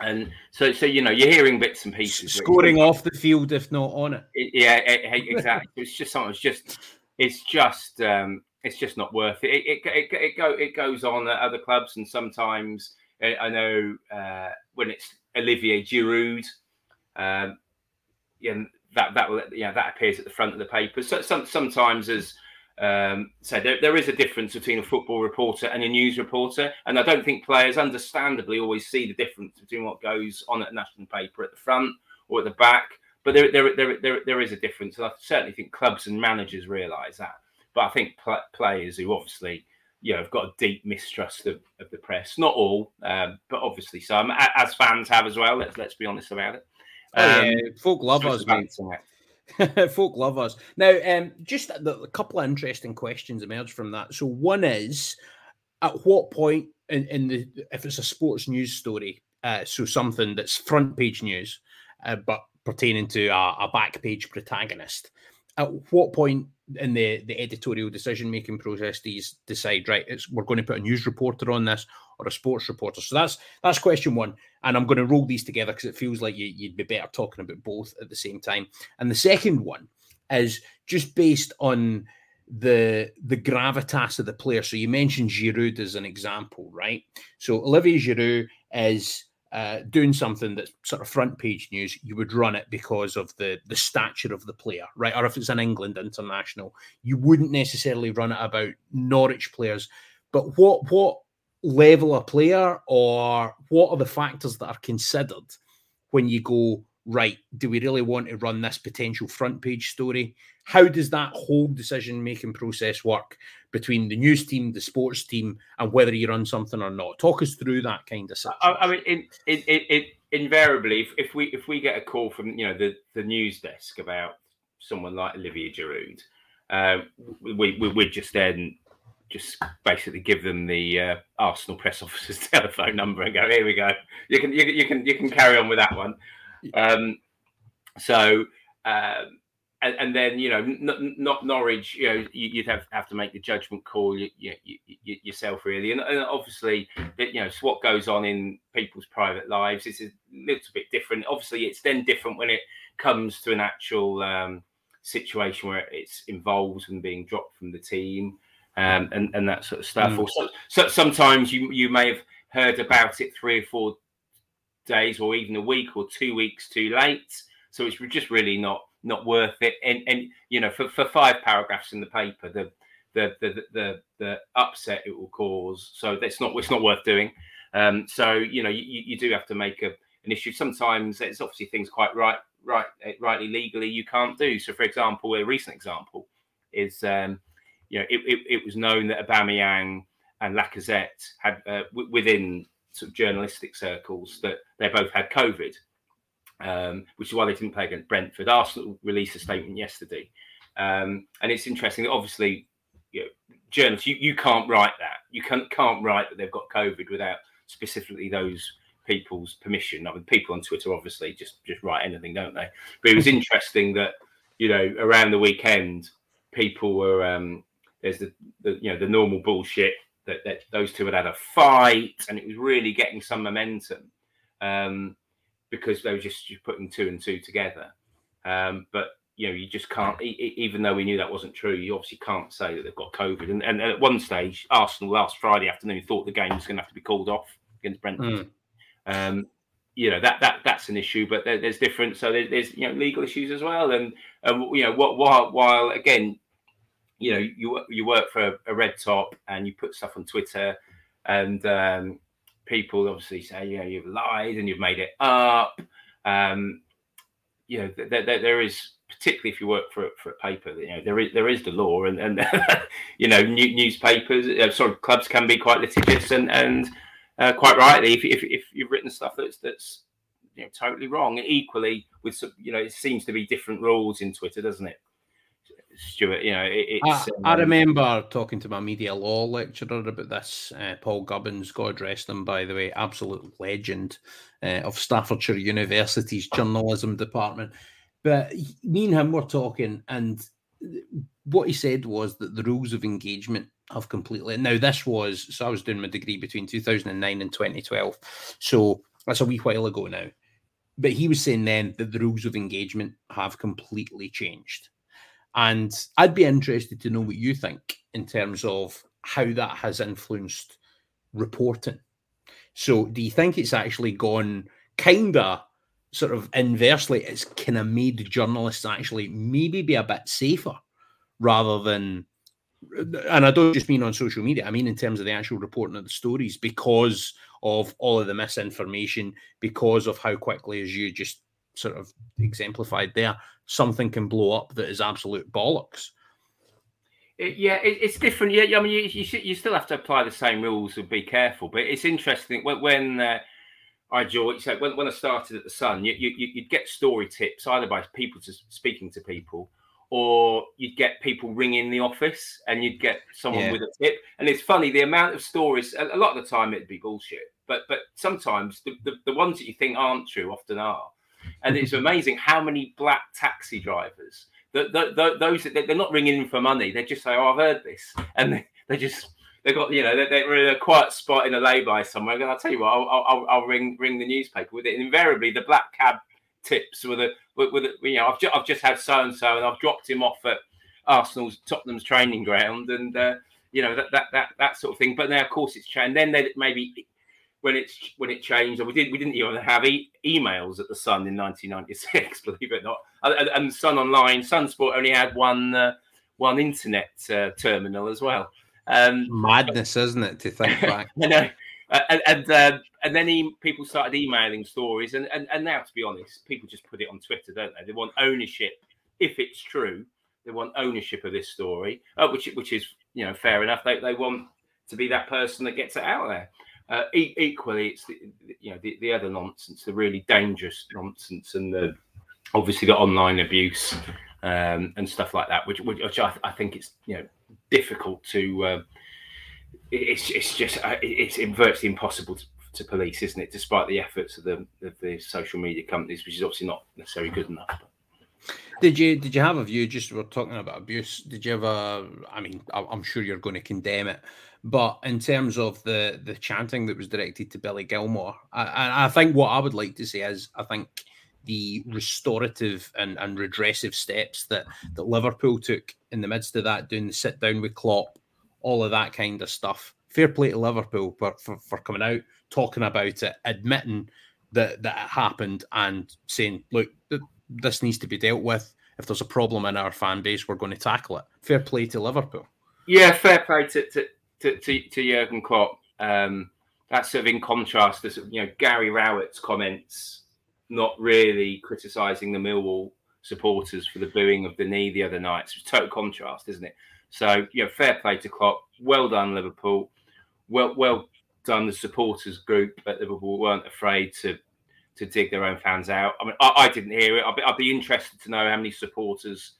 And so, so you know, you're hearing bits and pieces. Scoring really. off the field, if not on it. it yeah, it, exactly. it's just something. It's just, it's just, um, it's just not worth it. It, it, it, it, go, it goes on at other clubs, and sometimes I know uh, when it's Olivier Giroud, um, yeah, that that will yeah that appears at the front of the paper. So some, sometimes as um, so there, there is a difference between a football reporter and a news reporter, and I don't think players, understandably, always see the difference between what goes on at a national paper at the front or at the back. But there, there, there, there, there is a difference, and I certainly think clubs and managers realise that. But I think pl- players who obviously, you know, have got a deep mistrust of, of the press, not all, um, but obviously some, as fans have as well. Let's let's be honest about it. Oh, um, yeah. Folk love us, mate. Folk love us. Now, um, just a, a couple of interesting questions emerged from that. So, one is at what point in, in the if it's a sports news story, uh, so something that's front page news, uh, but pertaining to a, a back page protagonist, at what point in the, the editorial decision making process do you decide right it's we're going to put a news reporter on this or a sports reporter. So that's that's question one. And i'm going to roll these together because it feels like you, you'd be better talking about both at the same time. And the second one is just based on the the gravitas of the player. So you mentioned Giroud as an example right? So Olivier Giroud is uh, doing something that's sort of front page news, you would run it because of the the stature of the player, right? Or if it's an England international, you wouldn't necessarily run it about Norwich players. But what what level of player or what are the factors that are considered when you go right? Do we really want to run this potential front page story? How does that whole decision making process work between the news team, the sports team, and whether you run something or not? Talk us through that kind of stuff. I, I mean, it, it, it, it invariably, if, if, we if we get a call from you know the the news desk about someone like Olivier Giroud, uh, we, we would just then just basically give them the uh, Arsenal press officer's telephone number and go, here we go. You can you, you can you can carry on with that one. Um, so. Um, and, and, then you know, n- not Norwich. You know, you'd have have to make the judgment call you, you, you, yourself, really. And, and, obviously, you know, so what goes on in people's private lives is a little bit different. Obviously, it's then different when it comes to an actual um, situation where it's involved and being dropped from the team um, and and that sort of stuff. Mm. so sometimes you you may have heard about it three or four days, or even a week or two weeks too late. So it's just really not not worth it. And and you know, for, for five paragraphs in the paper, the the the the, the upset it will cause. So that's not it's not worth doing. Um, so you know, you, you do have to make a, an issue. Sometimes it's obviously things quite right right rightly legally you can't do. So for example, a recent example is um, you know it, it, it was known that Aubameyang and Lacazette had uh, w- within sort of journalistic circles that they both had COVID um, which is why they didn't play against Brentford. Arsenal released a statement yesterday, um, and it's interesting. Obviously, you know, journalists, you, you can't write that. You can't can't write that they've got COVID without specifically those people's permission. I mean, people on Twitter obviously just just write anything, don't they? But it was interesting that you know around the weekend, people were um, there's the, the you know the normal bullshit that, that those two had had a fight, and it was really getting some momentum. Um, because they were just putting two and two together. Um, but you know, you just can't. even though we knew that wasn't true, you obviously can't say that they've got COVID. And, and at one stage, Arsenal last Friday afternoon thought the game was going to have to be called off against Brentford. Mm. Um, you know that that that's an issue, but there, there's different. So there, there's you know legal issues as well, and and you know what while while again, you know you you work for a, red top and you put stuff on Twitter, and um, people obviously say, you know, you've lied and you've made it up. Um, you know, th- th- there is particularly if you work for for a paper, you know, there is there is the law, and and you know, new, newspapers, uh, sort of clubs can be quite litigious, and and uh, quite rightly, if, if if you've written stuff that's that's you know totally wrong. Equally, with you know, it seems to be different rules in Twitter, doesn't it? Stuart. You know, it, I, um, I, remember talking to my media law lecturer about this. Uh, Paul Gubbins, God rest him, by the way, absolute legend uh, of Staffordshire University's journalism department. But me and him were talking, and what he said was that the rules of engagement have completely. Now, this was so I was doing my degree between 2009 and 2012, so that's a wee while ago now. But he was saying then that the rules of engagement have completely changed. And I'd be interested to know what you think in terms of how that has influenced reporting. So, do you think it's actually gone kind of sort of inversely, it's kind of made journalists actually maybe be a bit safer rather than and I don't just mean on social media, I mean in terms of the actual reporting of the stories because of all of the misinformation, because of how quickly, as you just sort of exemplified there, something can blow up that is absolute bollocks. It, yeah, it, it's different. Yeah, I mean, you, you, you, still have to apply the same rules and be careful. But it's interesting when, when uh, I joined, so when, when I started at the Sun, you, you, you'd get story tips either by people just speaking to people or you'd get people ringing the office and you'd get someone yeah. with a tip. And it's funny the amount of stories. A lot of the time it'd be bullshit, but but sometimes the, the, the ones that you think aren't true often are. And it's amazing how many black taxi drivers that those they're not ringing in for money. They just say, "Oh, I've heard this," and they, they just they've got you know they're, they're in a quiet spot in a lay-by somewhere. And I'll tell you what, I'll, I'll, I'll ring ring the newspaper with it. And invariably, the black cab tips with a with, with you know I've just I've just had so and so and I've dropped him off at Arsenal's Tottenham's training ground and uh, you know that, that that that sort of thing. But now of course it's changed. And then they maybe when it's when it changed, or we did we didn't even have e- emails at the Sun in 1996, believe it or not. And, and Sun Online, Sun Sport only had one uh, one internet uh, terminal as well. Um, Madness, isn't it, to think back? I know and and, uh, and then he, people started emailing stories, and, and and now to be honest, people just put it on Twitter, don't they? They want ownership if it's true. They want ownership of this story, uh, which which is you know fair enough. They they want to be that person that gets it out there. Uh, e- equally, it's the, you know the, the other nonsense, the really dangerous nonsense, and the obviously the online abuse um, and stuff like that, which which I, I think it's you know difficult to uh, it's it's just uh, it's virtually impossible to, to, police, isn't it? Despite the efforts of the of the social media companies, which is obviously not necessarily good enough. Did you did you have a view? Just we're talking about abuse. Did you ever? I mean, I'm sure you're going to condemn it, but in terms of the the chanting that was directed to Billy Gilmour, I, I think what I would like to say is I think the restorative and, and redressive steps that that Liverpool took in the midst of that, doing the sit down with Klopp, all of that kind of stuff. Fair play to Liverpool for, for, for coming out, talking about it, admitting that, that it happened, and saying, look, th- this needs to be dealt with. If there's a problem in our fan base, we're going to tackle it. Fair play to Liverpool. Yeah, fair play to, to, to, to, to Jurgen Klopp. Um, that's sort of in contrast to you know Gary Rowett's comments, not really criticising the Millwall supporters for the booing of the knee the other night. It's total contrast, isn't it? So, you know, fair play to Klopp. Well done, Liverpool. Well, well done. The supporters group at Liverpool weren't afraid to to dig their own fans out. I mean, I, I didn't hear it. I'd be, I'd be, interested to know how many supporters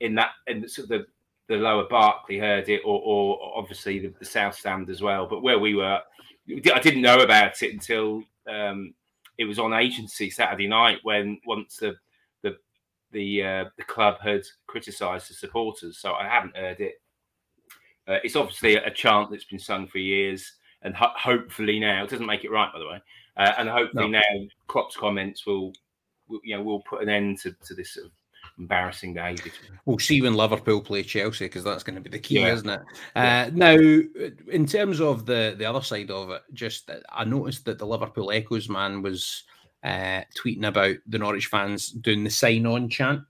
in that in sort of the, the lower Barclay heard it, or, or obviously the, the, South Stand as well. But where we were, I didn't know about it until um, it was on agency Saturday night when once the the uh, the club had criticised the supporters, so I haven't heard it. Uh, it's obviously a, chant that's been sung for years, and ho- hopefully now it doesn't make it right, by the way. Uh, and hopefully no. now Klopp's comments will, will, you know, will put an end to, to this sort of embarrassing behaviour. We'll see when Liverpool play Chelsea because that's going to be the key, yeah. isn't it? Yeah. Uh, now, in terms of the the other side of it, just I noticed that the Liverpool Echoes man was uh, tweeting about the Norwich fans doing the sign on chant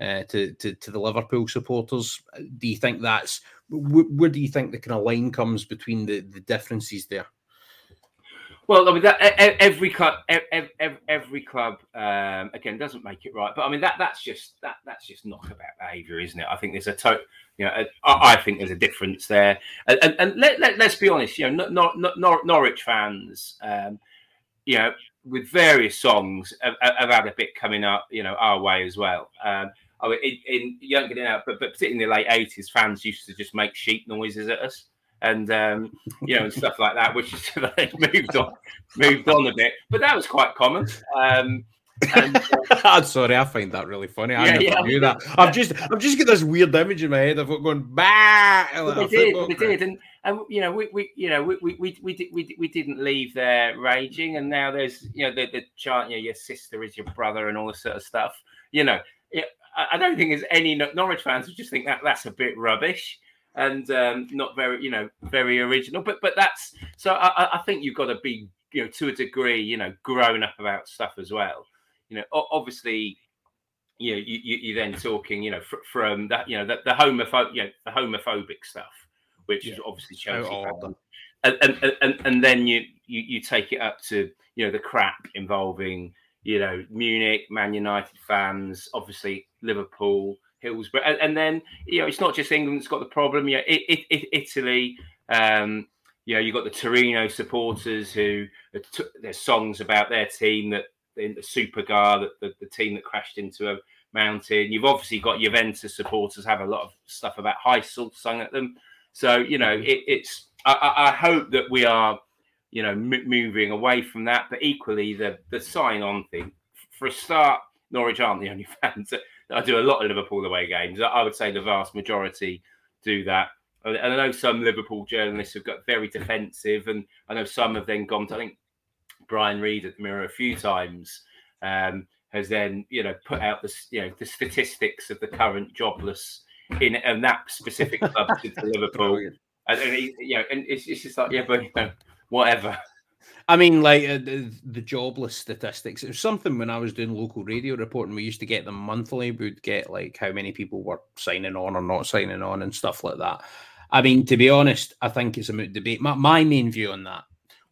uh, to, to, to the Liverpool supporters. Do you think that's where do you think the kind of line comes between the, the differences there? Well, I mean, that, every club, every, every club, um, again, doesn't make it right. But I mean, that that's just that that's just knockabout behaviour, isn't it? I think there's a total, you know, I, think there's a difference there. And, and, and let, let, us be honest, you know, Nor, Nor, Nor, Norwich fans, um, you know, with various songs have, have, had a bit coming up, you know, our way as well. Um, I mean, in, in you don't get it out, but, but particularly in the late eighties, fans used to just make sheep noises at us, and um, you know, and stuff like that, which is they moved on, moved on a bit, but that was quite common. Um, and, uh, I'm sorry, I find that really funny. I yeah, never yeah. knew that. I've just, I've just got this weird image in my head of it going bah. They did, they did, and and you know, we, we you know, we we we we, did, we, we didn't leave there raging, and now there's you know the the chant, you know, your sister is your brother, and all this sort of stuff. You know, I don't think there's any Norwich fans who just think that that's a bit rubbish and um, not very, you know, very original. But but that's so I, I think you've got to be, you know, to a degree, you know, grown up about stuff as well. you know, obviously, you know, you, you, are then talking, you know, fr- from that, you know, the, the homophobic, you know, the homophobic stuff, which yeah. is obviously Chelsea. Oh, and, and, and, and then you, you you take it up to you know the crap involving you know Munich, Man United fans, obviously Liverpool, Hillsborough, and, and then you know it's not just England that's got the problem. You know, it, it, Italy. Um, you know, you've got the Torino supporters who t- there's songs about their team that in the Superga, that the, the team that crashed into a mountain. You've obviously got Juventus supporters have a lot of stuff about Heysel sung at them. So you know, mm-hmm. it, it's. I, I, hope that we are, you know, m- moving away from that. But equally, the the sign on thing. For a start, Norwich aren't the only fans. I do a lot of Liverpool away games. I would say the vast majority do that. And I know some Liverpool journalists have got very defensive, and I know some have then gone to, I think Brian Reade at the Mirror a few times um, has then, you know, put out the, you know, the statistics of the current jobless in and that specific club to Liverpool. And, and he, you know, and it's, it's just like, yeah, but you know, whatever. I mean, like uh, the, the, jobless statistics. It was something when I was doing local radio reporting. We used to get them monthly. We'd get like how many people were signing on or not signing on and stuff like that. I mean, to be honest, I think it's a moot debate. My, my main view on that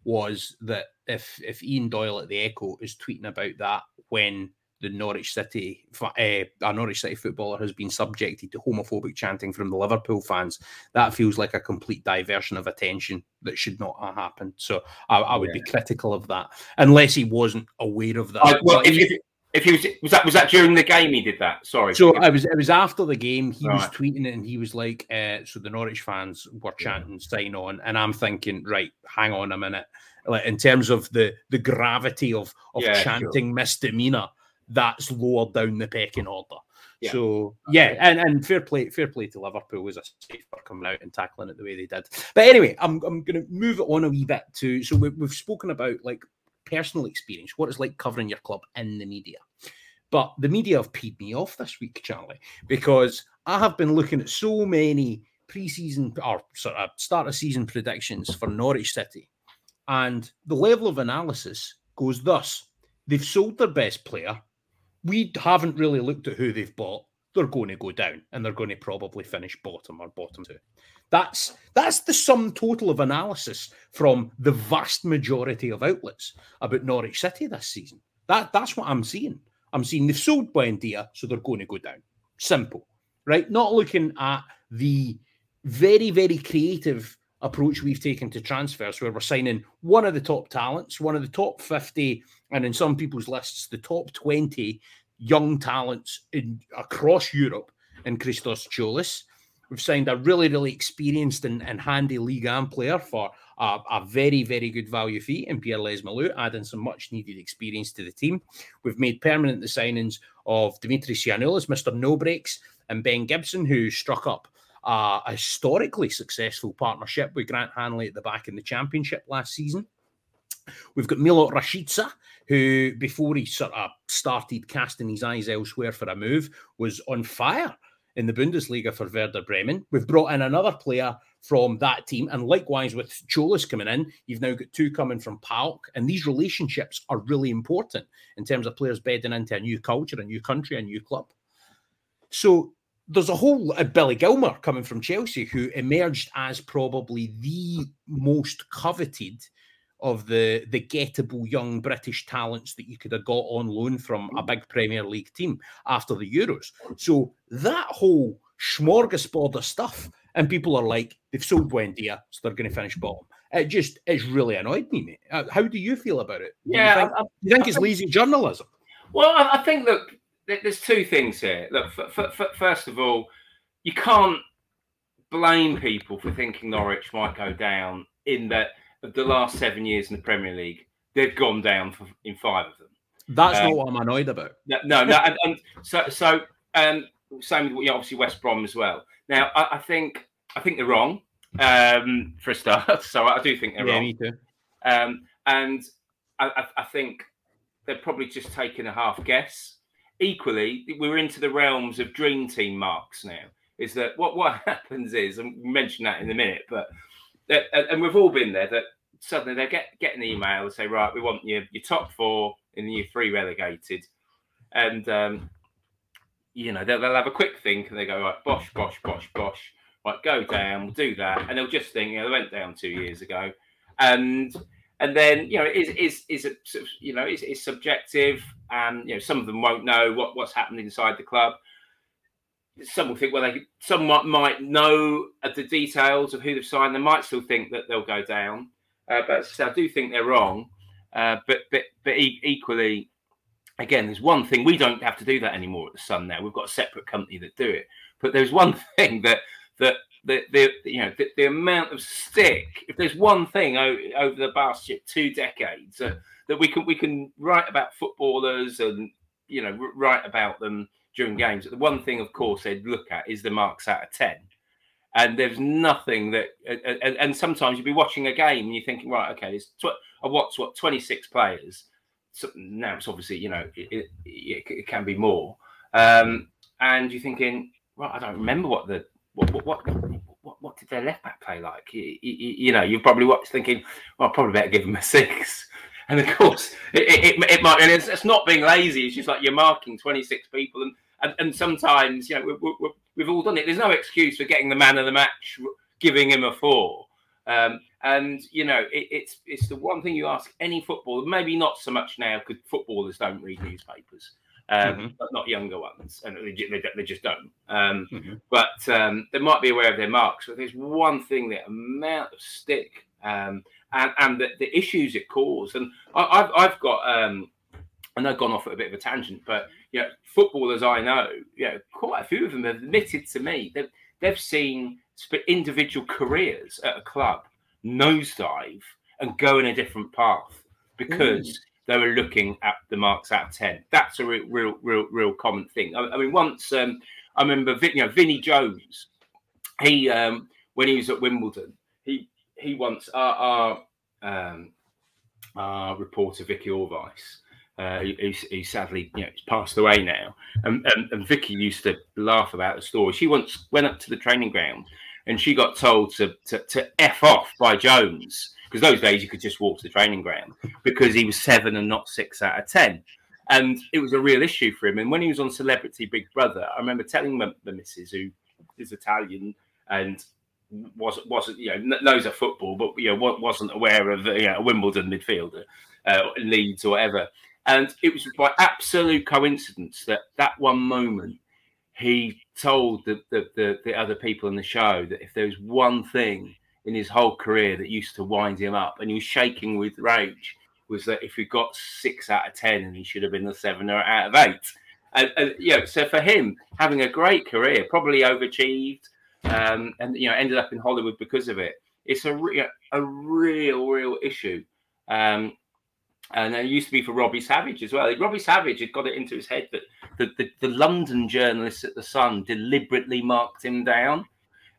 was that if if Ian Doyle at the Echo is tweeting about that when the Norwich City, uh, a Norwich City footballer has been subjected to homophobic chanting from the Liverpool fans. That feels like a complete diversion of attention that should not have happened. So I, I would yeah. be critical of that, unless he wasn't aware of that. Uh, well, if, if, if, he was, was that was that during the game he did that? Sorry. So I was it was after the game. He right. was tweeting it, and he was like, uh, "So the Norwich fans were chanting yeah. sign on," and I'm thinking, right, hang on a minute. Like in terms of the the gravity of of yeah, chanting sure. misdemeanor that's lower down the pecking oh. order. Yeah. So yeah, and, and fair play, fair play to Liverpool was a safe for coming out and tackling it the way they did. But anyway, I'm I'm going to move it on a wee bit to so we, we've spoken about like personal experience, what it's like covering your club in the media. But the media have peed me off this week, Charlie, because I have been looking at so many preseason or sort of start of season predictions for Norwich City, and the level of analysis goes thus: they've sold their best player we haven't really looked at who they've bought. They're going to go down and they're going to probably finish bottom or bottom two. That's that's the sum total of analysis from the vast majority of outlets about Norwich City this season. That that's what I'm seeing. I'm seeing they've sold Buendia, so they're going to go down. Simple, right? Not looking at the very, very creative approach we've taken to transfers, where we're signing one of the top talents, one of the top 50, and in some people's lists, the top 20 young talents in across Europe in Christos Tzolis. We've signed a really, really experienced and, and handy Ligue 1 player for a, a, very, very good value fee in Pierre Lees-Melou, adding some much needed experience to the team. We've made permanent the signings of Dimitri Giannoulis, Mr. No Breaks, and Ben Gibson, who struck up a historically successful partnership with Grant Hanley at the back in the championship last season. We've got Milot Rashica, who before he sort of started casting his eyes elsewhere for a move, was on fire in the Bundesliga for Werder Bremen. We've brought in another player from that team, and likewise with Tzolis coming in, you've now got two coming from PAOK, and these relationships are really important in terms of players bedding into a new culture, a new country, a new club. So there's a whole uh, Billy Gilmour coming from Chelsea who emerged as probably the most coveted of the the gettable young British talents that you could have got on loan from a big Premier League team after the Euros. So that whole smorgasbord of stuff, and people are like, they've sold Buendia, so they're going to finish bottom. It just it's really annoyed me, mate. How do you feel about it? Yeah, you think, I, I, you think it's lazy journalism? Well, I, think that there's two things here. Look, first of all, you can't blame people for thinking Norwich might go down in that of the last seven years in the Premier League, they've gone down for, in five of them. That's um, not what I'm annoyed about. No, no, no and, and, so so um, same with obviously West Brom as well. Now, I, I think I think they're wrong um, for a start. So I do think they're yeah, wrong. Me too. Um, and I, I, think they're probably just taking a half guess. Equally, we're into the realms of dream team marks now. Is that what what happens is, and we mention that in a minute, but and we've all been there that suddenly they get get an email and say, right, we want you your top four in the year three relegated. and um, you know they'll, they'll have a quick think and they go right, bosh, bosh, bosh, bosh, right, go down, we'll do that, and they'll just think, you know, they went down two years ago, and and then you know is is is a you know is is subjective, and you know some of them won't know what what's happened inside the club. Some will think, well, they some might, know the details of who they've signed. They might still think that they'll go down, uh, but I do think they're wrong. Uh, but but but equally, again, there's one thing we don't have to do that anymore at the Sun now. We've got a separate company that do it. But there's one thing that that the, the you know the, the amount of stick. If there's one thing over, over the past two decades uh, that we can we can write about footballers and you know write about them during games. The one thing, of course, they'd look at is the marks out of ten. And there's nothing that, and, and sometimes you'd be watching a game and you're thinking, right, okay, there's tw- what's what 26 players. So now it's obviously, you know, it, it, it can be more. Um, and you're thinking, well, I don't remember what the what what what did their left back play like? You, you, you know, you've probably watched thinking, well, I probably better give him a six. And of course, it, it, it might, and it's, it's, not being lazy. It's just like you're marking 26 people, and and, and sometimes, you know, we, we, we've all done it. There's no excuse for getting the man of the match, giving him a four. Um, and you know, it, it's it's the one thing you ask any footballer. Maybe not so much now because footballers don't read newspapers um, mm-hmm. but not younger ones, and they, they, they just don't. Um, mm-hmm. But um, they might be aware of their marks. But there's one thing: the amount of stick um, and and the, the, issues it caused. And I, have I've got, um, and I've gone off at a bit of a tangent, but you know, footballers I know, you know, quite a few of them have admitted to me that they've seen individual careers at a club nosedive and go in a different path because. Mm they were looking at the marks out of 10. That's a real, real, real, real common thing. I, I mean, once um, I remember, you know, Vinnie Jones, he, um, when he was at Wimbledon, he, he once, our, our, um, our reporter, Vicky Orvice, uh, he, he, sadly, you know, he's passed away now. And, and, and Vicky used to laugh about the story. She once went up to the training ground and she got told to, to, to F off by Jones because those days you could just walk to the training ground because he was seven and not six out of ten. And it was a real issue for him. And when he was on Celebrity Big Brother, I remember telling the, the missus, who is Italian and wasn't wasn't you know knows a football, but you know wasn't aware of you know, a Wimbledon midfielder, uh, Leeds or whatever. And it was by absolute coincidence that that one moment he told the, the, the, the other people in the show that if there was one thing in his whole career that used to wind him up, and he was shaking with rage. Was that if he got six out of ten, and he should have been a seven or out of eight? And, and you know, so for him, having a great career, probably overachieved, um, and you know, ended up in Hollywood because of it. It's a re- a real, real issue. Um, and it used to be for Robbie Savage as well. Robbie Savage had got it into his head that the, the, the London journalists at the Sun deliberately marked him down,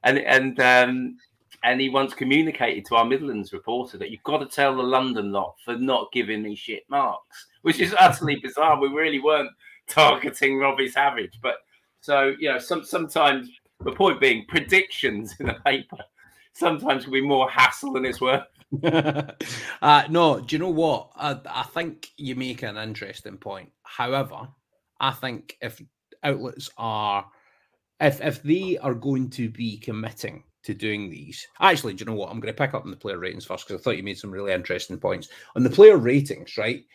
and and um, and he once communicated to our Midlands reporter that you've got to tell the London lot for not giving me shit marks, which is utterly bizarre. We really weren't targeting Robbie Savage, but so you know, some sometimes the point being predictions in the paper sometimes can be more hassle than it's worth. uh, no, do you know what? I, I think you make an interesting point. However, I think if outlets are if if they are going to be committing to doing these. Actually, do you know what? I'm going to pick up on the player ratings first because I thought you made some really interesting points on the player ratings. Right,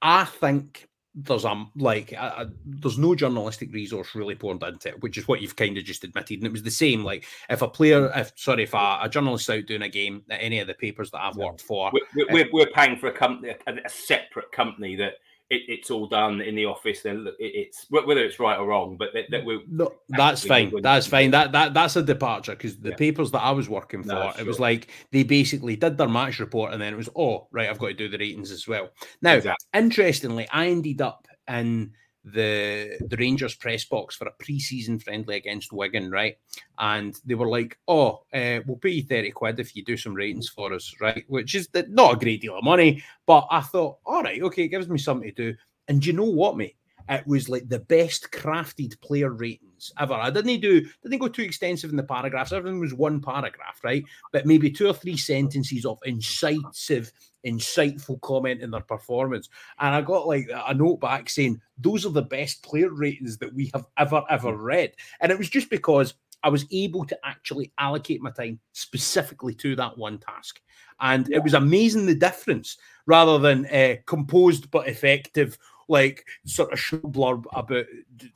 I think there's um like uh, there's no journalistic resource really poured into it, which is what you've kind of just admitted. And it was the same. Like if a player, if sorry, if a, a journalist out doing a game at any of the papers that I've worked for, we're, we're, we're paying for a company, a, a separate company that it, it's all done in the office. Then it, it's whether it's right or wrong, but that, that we no, that's fine. That's fine. That that that's a departure because the yeah. papers that I was working for, no, it sure. was like they basically did their match report and then it was oh right, I've got to do the ratings as well. Now, exactly. interestingly, I ended up in the the Rangers press box for a pre-season friendly against Wigan, right? And they were like, "Oh, uh, we'll pay you thirty quid if you do some ratings for us, right?" Which is not a great deal of money, but I thought, "All right, okay, it gives me something to do." And you know what, mate? It was like the best crafted player ratings ever. I didn't do didn't go too extensive in the paragraphs. Everything was one paragraph, right? But maybe two or three sentences of incisive insightful comment in their performance. And I got like a note back saying, those are the best player ratings that we have ever, ever read. And it was just because I was able to actually allocate my time specifically to that one task. And yeah. it was amazing the difference rather than uh, composed but effective, like sort of show blurb about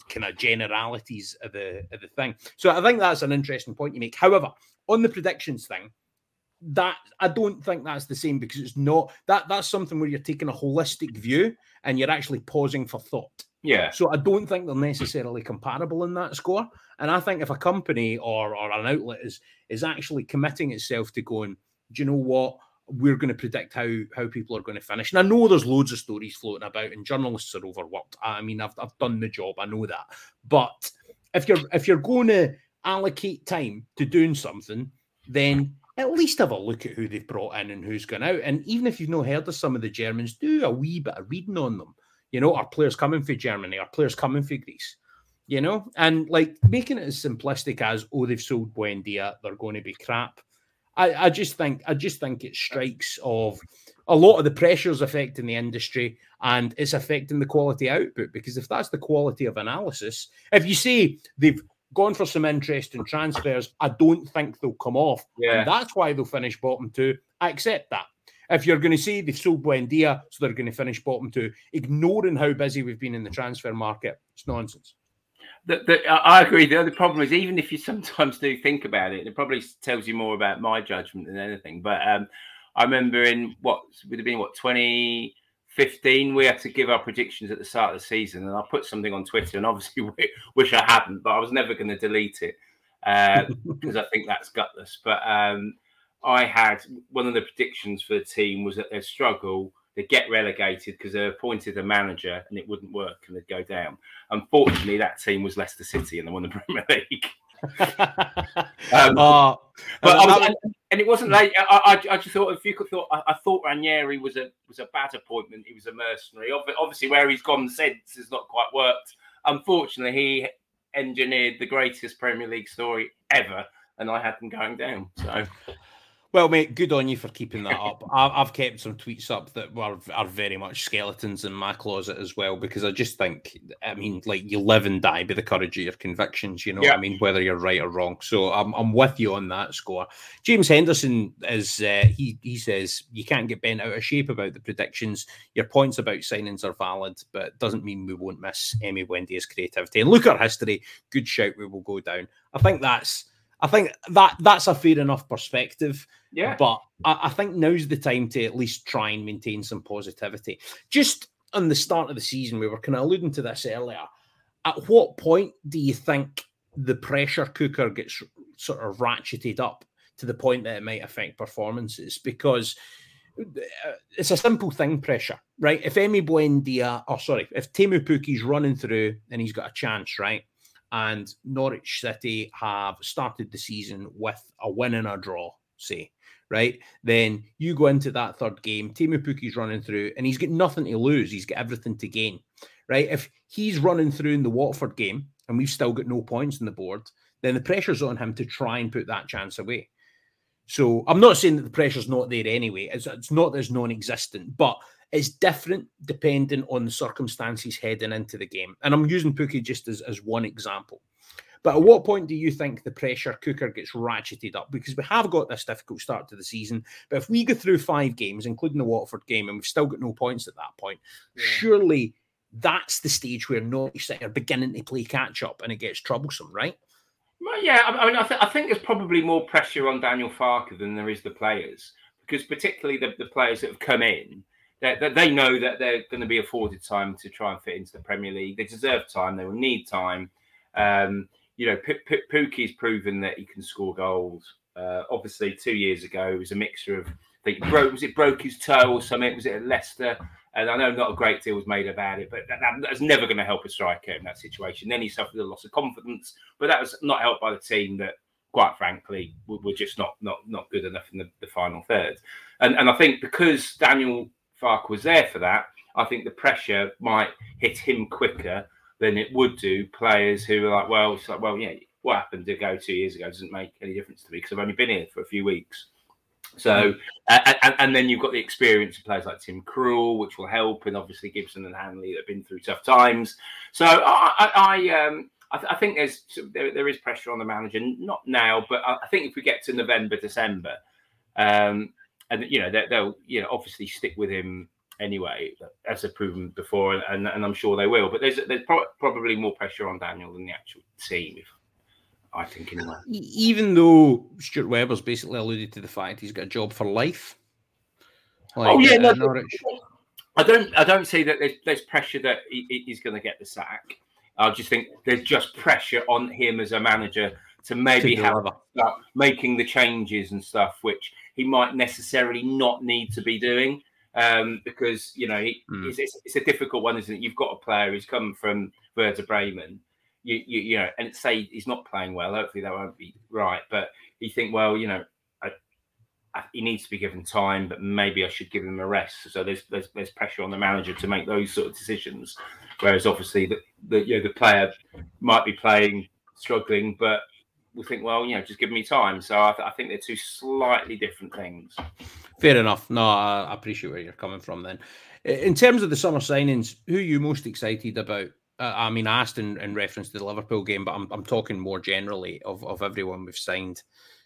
kind of generalities of the, of the thing. So I think that's an interesting point you make. However, on the predictions thing, that I don't think that's the same because it's not that that's something where you're taking a holistic view and you're actually pausing for thought. Yeah. So I don't think they're necessarily comparable in that score. And I think if a company or or an outlet is is actually committing itself to going, do you know what? We're going to predict how how people are going to finish. And I know there's loads of stories floating about, and journalists are overworked. I mean, I've I've done the job, I know that. But if you're if you're going to allocate time to doing something, then at least have a look at who they've brought in and who's gone out. And even if you've not heard of some of the Germans, do a wee bit of reading on them. You know, are players coming for Germany? Are players coming for Greece? You know, and like making it as simplistic as, oh, they've sold Buendia, they're going to be crap. I, I just think I just think it strikes of a lot of the pressures affecting the industry and it's affecting the quality output because if that's the quality of analysis, if you say they've gone for some interesting transfers. I don't think they'll come off. Yeah. And that's why they'll finish bottom two. I accept that. If you're going to say they've sold Buendia, so they're going to finish bottom two, ignoring how busy we've been in the transfer market, it's nonsense. The, the, I agree. The other problem is, even if you sometimes do think about it, it probably tells you more about my judgment than anything. But um, I remember in what would have been what 20, 15, we had to give our predictions at the start of the season, and I put something on Twitter, and obviously wish I hadn't, but I was never going to delete it because uh, I think that's gutless. But um, I had one of the predictions for the team was that they'd struggle, they'd get relegated because they appointed a manager and it wouldn't work and they'd go down. Unfortunately, that team was Leicester City and they won the Premier League. Um, oh, but I was, and it wasn't like I, I, I just thought if you could thought I, I, thought Ranieri was a was a bad appointment. He was a mercenary. Obviously, where he's gone since has not quite worked. Unfortunately, he engineered the greatest Premier League story ever, and I had them going down. So well, mate, good on you for keeping that up. I've kept some tweets up that are, are very much skeletons in my closet as well because I just think, I mean, like you live and die by the courage of your convictions, you know yeah. I mean, whether you're right or wrong. So I'm, I'm with you on that score. James Henderson is, uh, he, he says, you can't get bent out of shape about the predictions. Your points about signings are valid, but it doesn't mean we won't miss Emi Buendia's creativity. And look at history, good shout, we will go down. I think that's I think that that's a fair enough perspective. Yeah. But I, I, think now's the time to at least try and maintain some positivity. Just on the start of the season, we were kind of alluding to this earlier. At what point do you think the pressure cooker gets sort of ratcheted up to the point that it might affect performances? Because uh, it's a simple thing, pressure, right? If Emi Buendia, or sorry, if Teemu Pukki's running through and he's got a chance, right? And Norwich City have started the season with a win and a draw, say, right? Then you go into that third game, Teemu Pukki's running through, and he's got nothing to lose. He's got everything to gain, right? If he's running through in the Watford game and we've still got no points on the board, then the pressure's on him to try and put that chance away. So I'm not saying that the pressure's not there anyway. It's, it's not it's non-existent, but it's different depending on the circumstances heading into the game. And I'm using Pukki just as, as one example. But at what point do you think the pressure cooker gets ratcheted up? Because we have got this difficult start to the season. But if we go through five games, including the Watford game, and we've still got no points at that point, yeah. surely that's the stage where Norwich City are beginning to play catch up and it gets troublesome, right? Well, yeah, I mean, I, th- I think there's probably more pressure on Daniel Farke than there is the players, because particularly the, the players that have come in, they, they know that they're going to be afforded time to try and fit into the Premier League. They deserve time. They will need time. Um, you know, P- P- Pukki's proven that he can score goals. Uh, obviously, two years ago, it was a mixture of think broke was it broke his toe or something? Was it at Leicester? And I know not a great deal was made about it, but that, that's never going to help a striker in that situation. Then he suffered a loss of confidence, but that was not helped by the team that, quite frankly, were, were just not not not good enough in the, the final third. And and I think because Daniel Farke was there for that, I think the pressure might hit him quicker than it would do players who are like, well, it's like, well, yeah, what happened to go two years ago doesn't make any difference to me because I've only been here for a few weeks. So, uh, and, and, then you've got the experience of players like Tim Krul, which will help, and obviously Gibson and Hanley that have been through tough times. So, I, I, I um, I, th- I, think there's there, there is pressure on the manager, not now, but I, I think if we get to November, December, um, and you know they, will you know obviously stick with him anyway, as they've proven before, and, and I'm sure they will. But there's there's pro- probably more pressure on Daniel than the actual team, if I think anyway. Even though Stuart Webber's basically alluded to the fact he's got a job for life. Like, oh yeah, uh, no, I don't I don't see that there's, there's pressure that he, he's going to get the sack. I just think there's just pressure on him as a manager to maybe have start making the changes and stuff, which he might necessarily not need to be doing. Um, because you know he, mm. it's, it's, it's, a difficult one, isn't it? You've got a player who's come from Werder Bremen, you, you, you know, and say he's not playing well. Hopefully that won't be right, but you think, well, you know, I, I, he needs to be given time, but maybe I should give him a rest. So there's, there's there's pressure on the manager to make those sort of decisions. Whereas obviously the, the you know the player might be playing struggling, but we think, well, you know, just give me time. So I, th- I think they're two slightly different things. Fair enough. No, I appreciate where you're coming from. Then, in terms of the summer signings, who are you most excited about? Uh, I mean, I asked in, in, reference to the Liverpool game, but I'm, I'm talking more generally of, of everyone we've signed.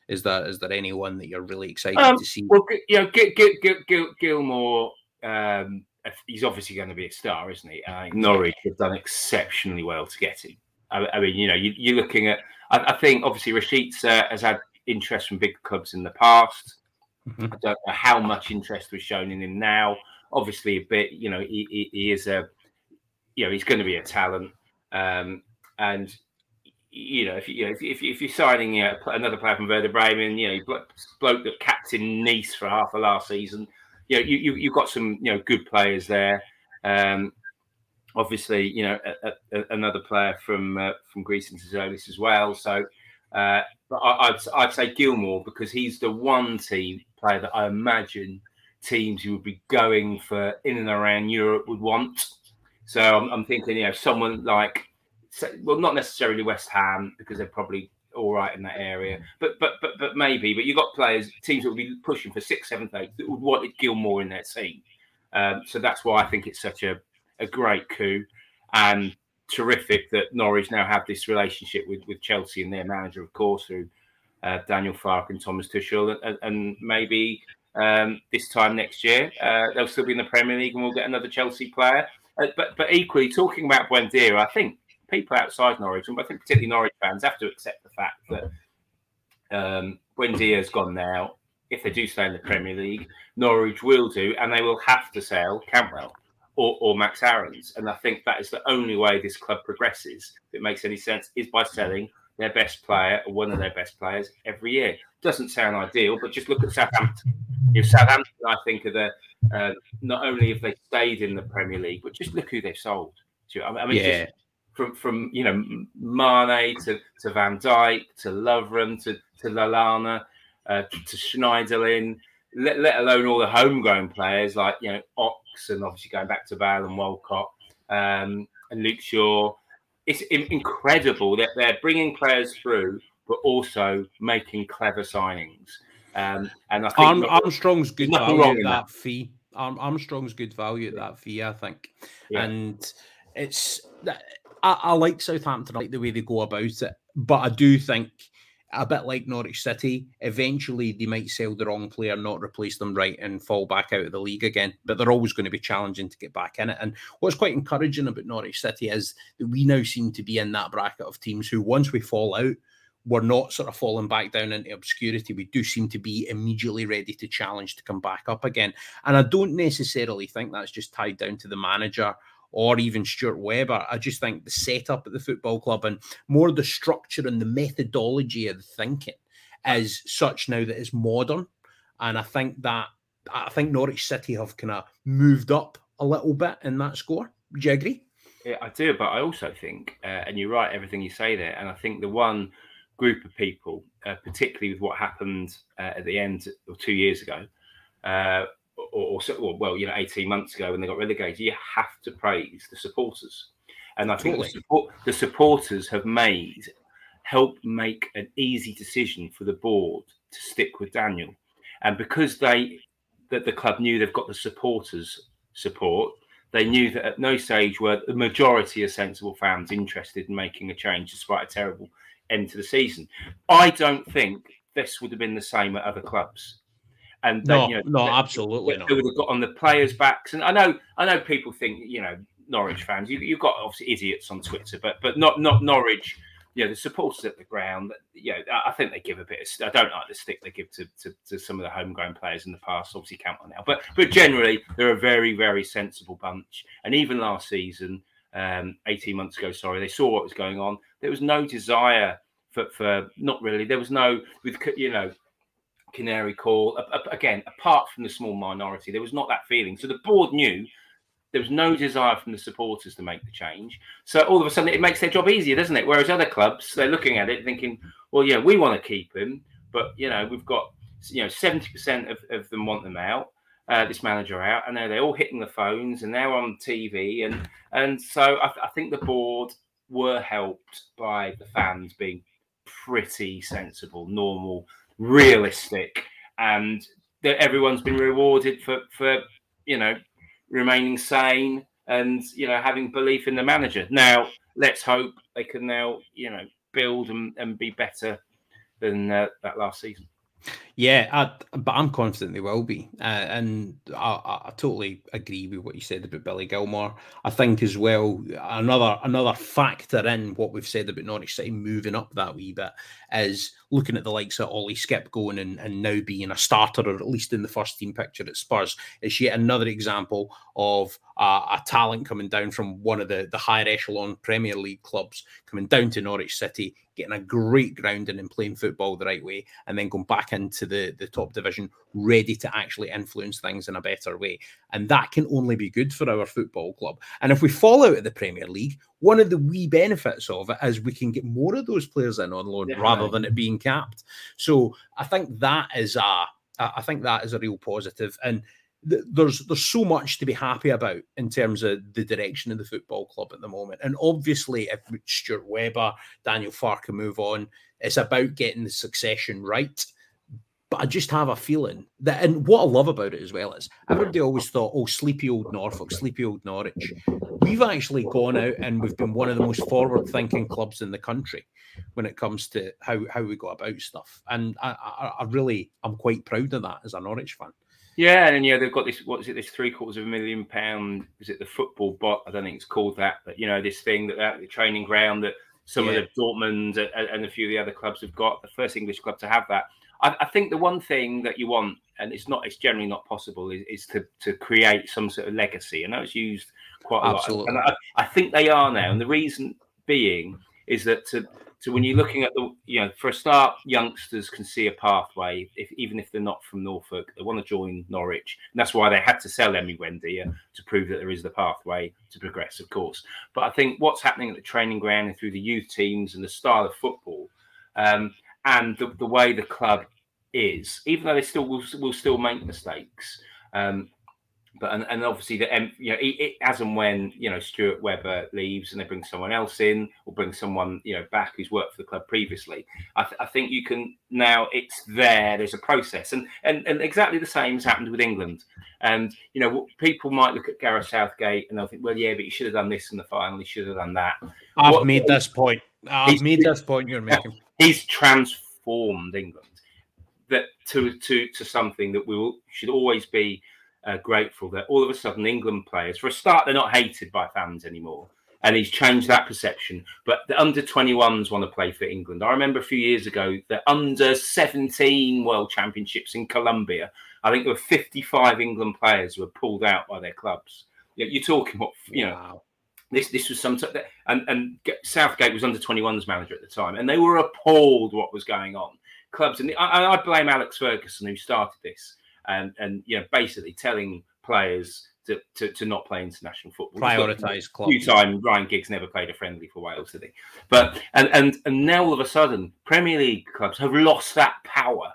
Is there is there anyone that you're really excited um, to see? Well, you know, Gil, Gil, Gil, Gilmour um, he's obviously going to be a star, isn't he? Uh, Norwich have done exceptionally well to get him. I, I mean, you know, you, are looking at. I, I, think obviously Rashica has had interest from big clubs in the past. Mm-hmm. I don't know how much interest was shown in him now. Obviously, a bit. You know, he, he, he is a. You know, he's going to be a talent, um, and you know, if you, you know, if, if, if, you're signing you know, another player from Werder Bremen, you know, bloke, bloke that captain Nice for half of last season, you know, you, you you've got some you know good players there. Um, obviously, you know, a, a, another player from uh, from Greece and Tzolis as well. So, uh, but I, would I'd say Gilmour because he's the one team player that I imagine teams who would be going for in and around Europe would want. So I'm, I'm thinking, you know, someone like, well, not necessarily West Ham because they're probably all right in that area. But but but but maybe. But you've got players, teams that would be pushing for sixth, seventh, eighth that would want Gilmour in their team. Um, so that's why I think it's such a, a great coup and terrific that Norwich now have this relationship with, with Chelsea and their manager, of course, through uh, Daniel Farke and Thomas Tuchel, and, and maybe um, this time next year uh, they'll still be in the Premier League and we'll get another Chelsea player. Uh, but but equally, talking about Buendia, I think people outside Norwich, and I think particularly Norwich fans, have to accept the fact that um, Buendia's gone now. If they do stay in the Premier League, Norwich will do, and they will have to sell Cantwell or, or Max Aarons. And I think that is the only way this club progresses, if it makes any sense, is by selling their best player or one of their best players every year. Doesn't sound ideal, but just look at Southampton. If Southampton, I think, are the uh, not only have they stayed in the Premier League, but just look who they've sold. To. I mean, yeah. just from from you know Mane to, to Van Dijk to Lovren to to Lallana uh, to Schneiderlin, let, let alone all the homegrown players like you know And obviously going back to Bale and Walcott um, and Luke Shaw. It's incredible that they're bringing players through, but also making clever signings. Um, and I think Arm, Armstrong's good value at that, that, fee. Arm, Armstrong's good value at that fee, I think. Yeah. And it's I, I like Southampton. I like the way they go about it, but I do think a bit like Norwich City, eventually they might sell the wrong player, not replace them right, and fall back out of the league again. But they're always going to be challenging to get back in it. And what's quite encouraging about Norwich City is that we now seem to be in that bracket of teams who, once we fall out, we're not sort of falling back down into obscurity. We do seem to be immediately ready to challenge to come back up again. And I don't necessarily think that's just tied down to the manager or even Stuart Webber. I just think the setup at the football club and more the structure and the methodology of the thinking is such now that it's modern. And I think that I think Norwich City have kind of moved up a little bit in that score. Do you agree? Yeah, I do, but I also think, uh, and you're right, everything you say there. And I think the one group of people, uh, particularly with what happened uh, at the end of two years ago, uh, or, or, well, you know, 18 months ago when they got relegated, you have to praise the supporters. And I think the, support, the supporters have made, help make an easy decision for the board to stick with Daniel. and because they that the club knew they've got the supporters support, they knew that at no stage were the majority of sensible fans interested in making a change despite a terrible end to the season. I don't think this would have been the same at other clubs. And No, you know, no, they- absolutely they not. would have got on the players' backs. And I know, I know, people think you know Norwich fans. You, you've got obviously idiots on Twitter, but but not not Norwich. You know the supporters at the ground. You know, I think they give a bit. Of, I don't like the stick they give to, to, to some of the homegrown players in the past. Obviously, Cantwell now, but but generally they're a very very sensible bunch. And even last season, um, eighteen months ago, sorry, they saw what was going on. There was no desire for for not really. There was no with you know Canary Call. Again, apart from the small minority, there was not that feeling. So the board knew there was no desire from the supporters to make the change. So all of a sudden, it makes their job easier, doesn't it? Whereas other clubs, they're looking at it thinking, well, yeah, we want to keep him, but you know, we've got you know seventy percent of, of them want them out. Uh, this manager out, and now they're all hitting the phones, and they're on TV, and and so I, I think the board were helped by the fans being pretty sensible, normal, realistic, and that everyone's been rewarded for for you know remaining sane and you know having belief in the manager. Now let's hope they can now you know build and, and be better than uh, that last season. Yeah, I, but I'm confident they will be, uh, and I, I, totally agree with what you said about Billy Gilmour. I think as well another another factor in what we've said about Norwich City moving up that wee bit is looking at the likes of Ollie Skipp going and, and now being a starter or at least in the first team picture at Spurs. It's yet another example of uh, a talent coming down from one of the the higher echelon Premier League clubs coming down to Norwich City, getting a great grounding and playing football the right way, and then going back into the, the top division ready to actually influence things in a better way. And that can only be good for our football club. And if we fall out of the Premier League, one of the wee benefits of it is we can get more of those players in on loan Definitely. rather than it being capped. So I think that is a I think that is a real positive. And th- there's there's so much to be happy about in terms of the direction of the football club at the moment. And obviously, if Stuart Webber, Daniel can move on, it's about getting the succession right. But I just have a feeling that, and what I love about it as well is everybody always thought, oh, sleepy old Norfolk, sleepy old Norwich. We've actually gone out and we've been one of the most forward thinking clubs in the country when it comes to how, how we go about stuff. And I, I, I really, I'm quite proud of that as a Norwich fan. Yeah, and then yeah, they've got this. What is it? This three quarters of a million pound. Is it the football bot? I don't think it's called that, but you know, this thing that, that the training ground that some Yeah. of the Dortmund and, and a few of the other clubs have got. The first English club to have that. I, I think the one thing that you want, and it's not, it's generally not possible, is, is to to create some sort of legacy. I know it's used quite a Absolutely. lot, and I, I think they are now. And the reason being is that to so when you're looking at the, you know, for a start, youngsters can see a pathway, if, even if they're not from Norfolk, they want to join Norwich, and that's why they had to sell Emi Buendia uh, to prove that there is the pathway to progress, of course. But I think what's happening at the training ground and through the youth teams and the style of football, um, and the, the way the club is, even though they still will, will still make mistakes. Um, but and, and obviously the you know it, it, as and when you know Stuart Webber leaves and they bring someone else in or bring someone you know back who's worked for the club previously, I, th- I think you can now it's there. There's a process and, and and exactly the same has happened with England. And you know people might look at Gareth Southgate and they'll think, well, yeah, but he should have done this in the final. He should have done that. I've What- made this point. I've made this point you're making. He's transformed England that to to to something that we will, should always be uh, grateful that all of a sudden England players, for a start, they're not hated by fans anymore. And he's changed that perception. But the under 21s want to play for England. I remember a few years ago, the under 17 World Championships in Colombia. I think there were 55 England players who were pulled out by their clubs. You're talking what, you know, Wow. This this was some t- and and Southgate was under 21s manager at the time, and they were appalled what was going on. Clubs and I, I blame Alex Ferguson who started this, and and you know basically telling players to to, to not play international football. Prioritize A few time Ryan Giggs never played a friendly for Wales, did he? But and and and now all of a sudden Premier League clubs have lost that power.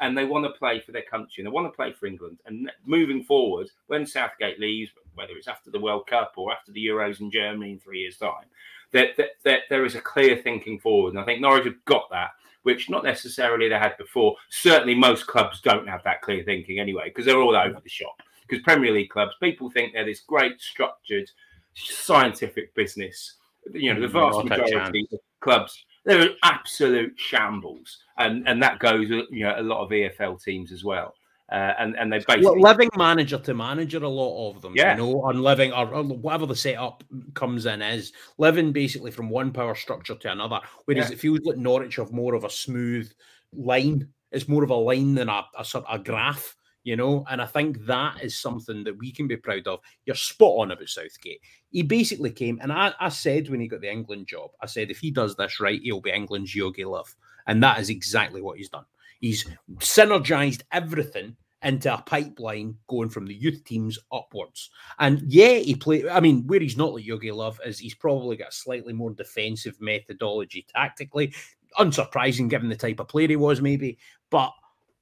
And they want to play for their country and they want to play for England. And moving forward, when Southgate leaves, whether it's after the World Cup or after the Euros in Germany in three years' time, that, that, that there is a clear thinking forward. And I think Norwich have got that, which not necessarily they had before. Certainly, most clubs don't have that clear thinking anyway, because they're all over the shop. Because Premier League clubs, people think they're this great, structured, scientific business. You know, the vast Not majority of clubs, they're absolute shambles. And, and that goes, with you know, a lot of EFL teams as well. Uh, and and they basically Well, living manager to manager, a lot of them, Yeah. you know, and living or, or whatever the setup comes in is living basically from one power structure to another. Whereas Yeah. it feels like Norwich have more of a smooth line. It's more of a line than a, a sort of a graph, you know. And I think that is something that we can be proud of. You're spot on about Southgate. He basically came, and I, I said when he got the England job, I said if he does this right, he'll be England's Jogi Löw, and that is exactly what he's done. He's synergized everything into a pipeline going from the youth teams upwards. And yeah, he played. I mean, where he's not like Jogi Löw is he's probably got a slightly more defensive methodology tactically. Unsurprising given the type of player he was, maybe. But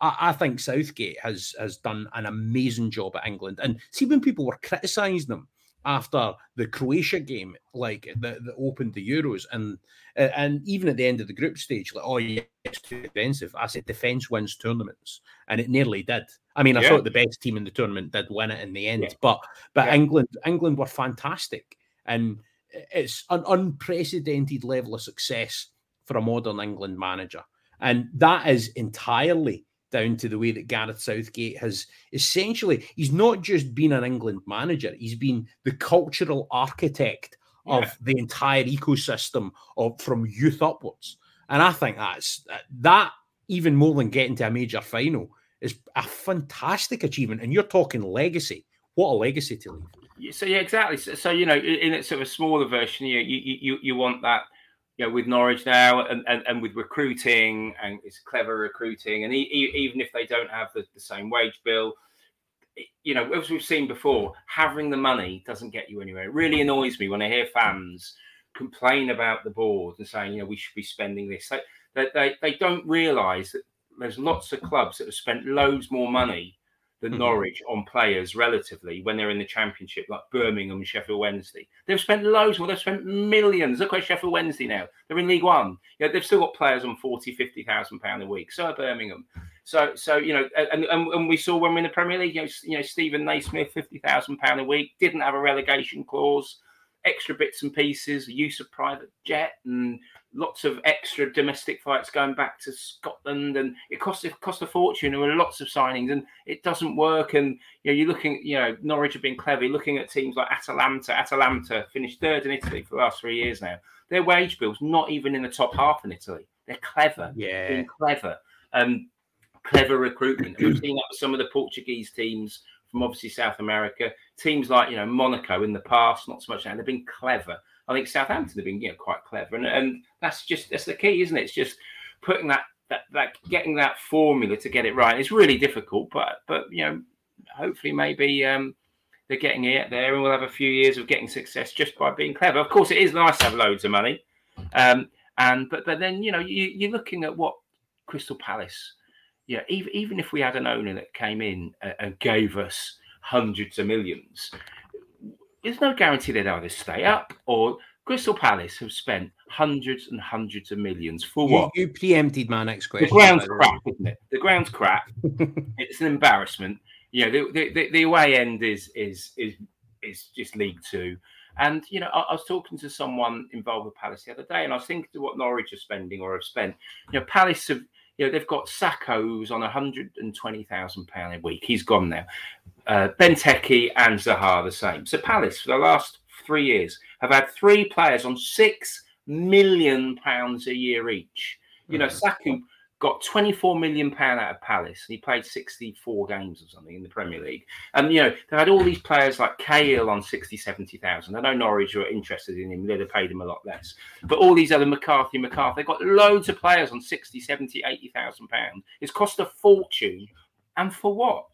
I, I think Southgate has has done an amazing job at England. And see when people were criticising him after the Croatia game, like that, that opened the Euros, and uh, and even at the end of the group stage, like, oh yeah, it's too defensive. I said defense wins tournaments, and it nearly did. I mean, I Yeah. thought the best team in the tournament did win it in the end, Yeah. but but Yeah. England England were fantastic, and it's an unprecedented level of success for a modern England manager, and that is entirely down to the way that Gareth Southgate has essentially he's not just been an England manager, he's been the cultural architect of the entire ecosystem of from youth upwards. And I think that's that even more than getting to a major final is a fantastic achievement. And you're talking legacy. What a legacy to leave. So yeah, exactly. So, so you know, in a sort of smaller version, you you you, you want that, you know, with Norwich now and, and, and with recruiting and it's clever recruiting, and e- e- even if they don't have the, the same wage bill, you know, as we've seen before, having the money doesn't get you anywhere. It really annoys me when I hear fans complain about the board and saying, you know, we should be spending this. They they, they don't realise that there's lots of clubs that have spent loads more money than Mhm. Norwich on players relatively when they're in the championship, like Birmingham and Sheffield Wednesday. They've spent loads more, they've spent millions. Look at Sheffield Wednesday now. They're in League One. Yeah, they've still got players on 40, 50,000 pound a week. So are Birmingham. So so you know, and, and, and we saw when we're in the Premier League, you know, you know, Steven Naismith, fifty thousand pound a week, didn't have a relegation clause, extra bits and pieces, use of private jet and lots of extra domestic fights going back to Scotland, and it cost it cost a fortune. There were lots of signings, and it doesn't work. And you know, you're looking, you know, Norwich have been clever. You're looking at teams like Atalanta. Atalanta finished third in Italy for the last three years now. Their wage bills not even in the top half in Italy. They're clever, Yeah. being clever, um, clever recruitment. We've seen that with some of the Portuguese teams from obviously South America. Teams like you know Monaco in the past, not so much now. They've been clever. I think Southampton have been you know quite clever, and, and that's just that's the key, isn't it? It's just putting that that that getting that formula to get it right. It's really difficult, but but you know, hopefully maybe um, they're getting it there, and we'll have a few years of getting success just by being clever. Of course, it is nice to have loads of money, um, and but but then you know you, you're looking at what Crystal Palace. Yeah, even even if we had an owner that came in and, and gave us hundreds of millions, there's no guarantee they'd either stay up or Crystal Palace have spent hundreds and hundreds of millions for what? you preempted my next The question. ground's the way. crap, isn't it? The ground's crap. it's an embarrassment. You know, the, the, the, the away end is is is is just League Two. And you know, I, I was talking to someone involved with Palace the other day, and I was thinking to what Norwich are spending or have spent. You know, Palace have you know they've got Sakho who's on hundred and twenty thousand pound a week. He's gone now. Uh, Benteke and Zaha the same. So Palace for the last three years have had three players on six million pounds a year each. You know, Mhm. Sakho got 24 million pound out of Palace. He played 64 games or something in the Premier League. And you know, they had all these players like Cahill on 60, 70,000. I know Norwich were interested in him, they'd have paid him a lot less. But all these other McCarthy, McCarthy, they've got loads of players on 60, 70, 80,000 pounds. It's cost a fortune. And for what?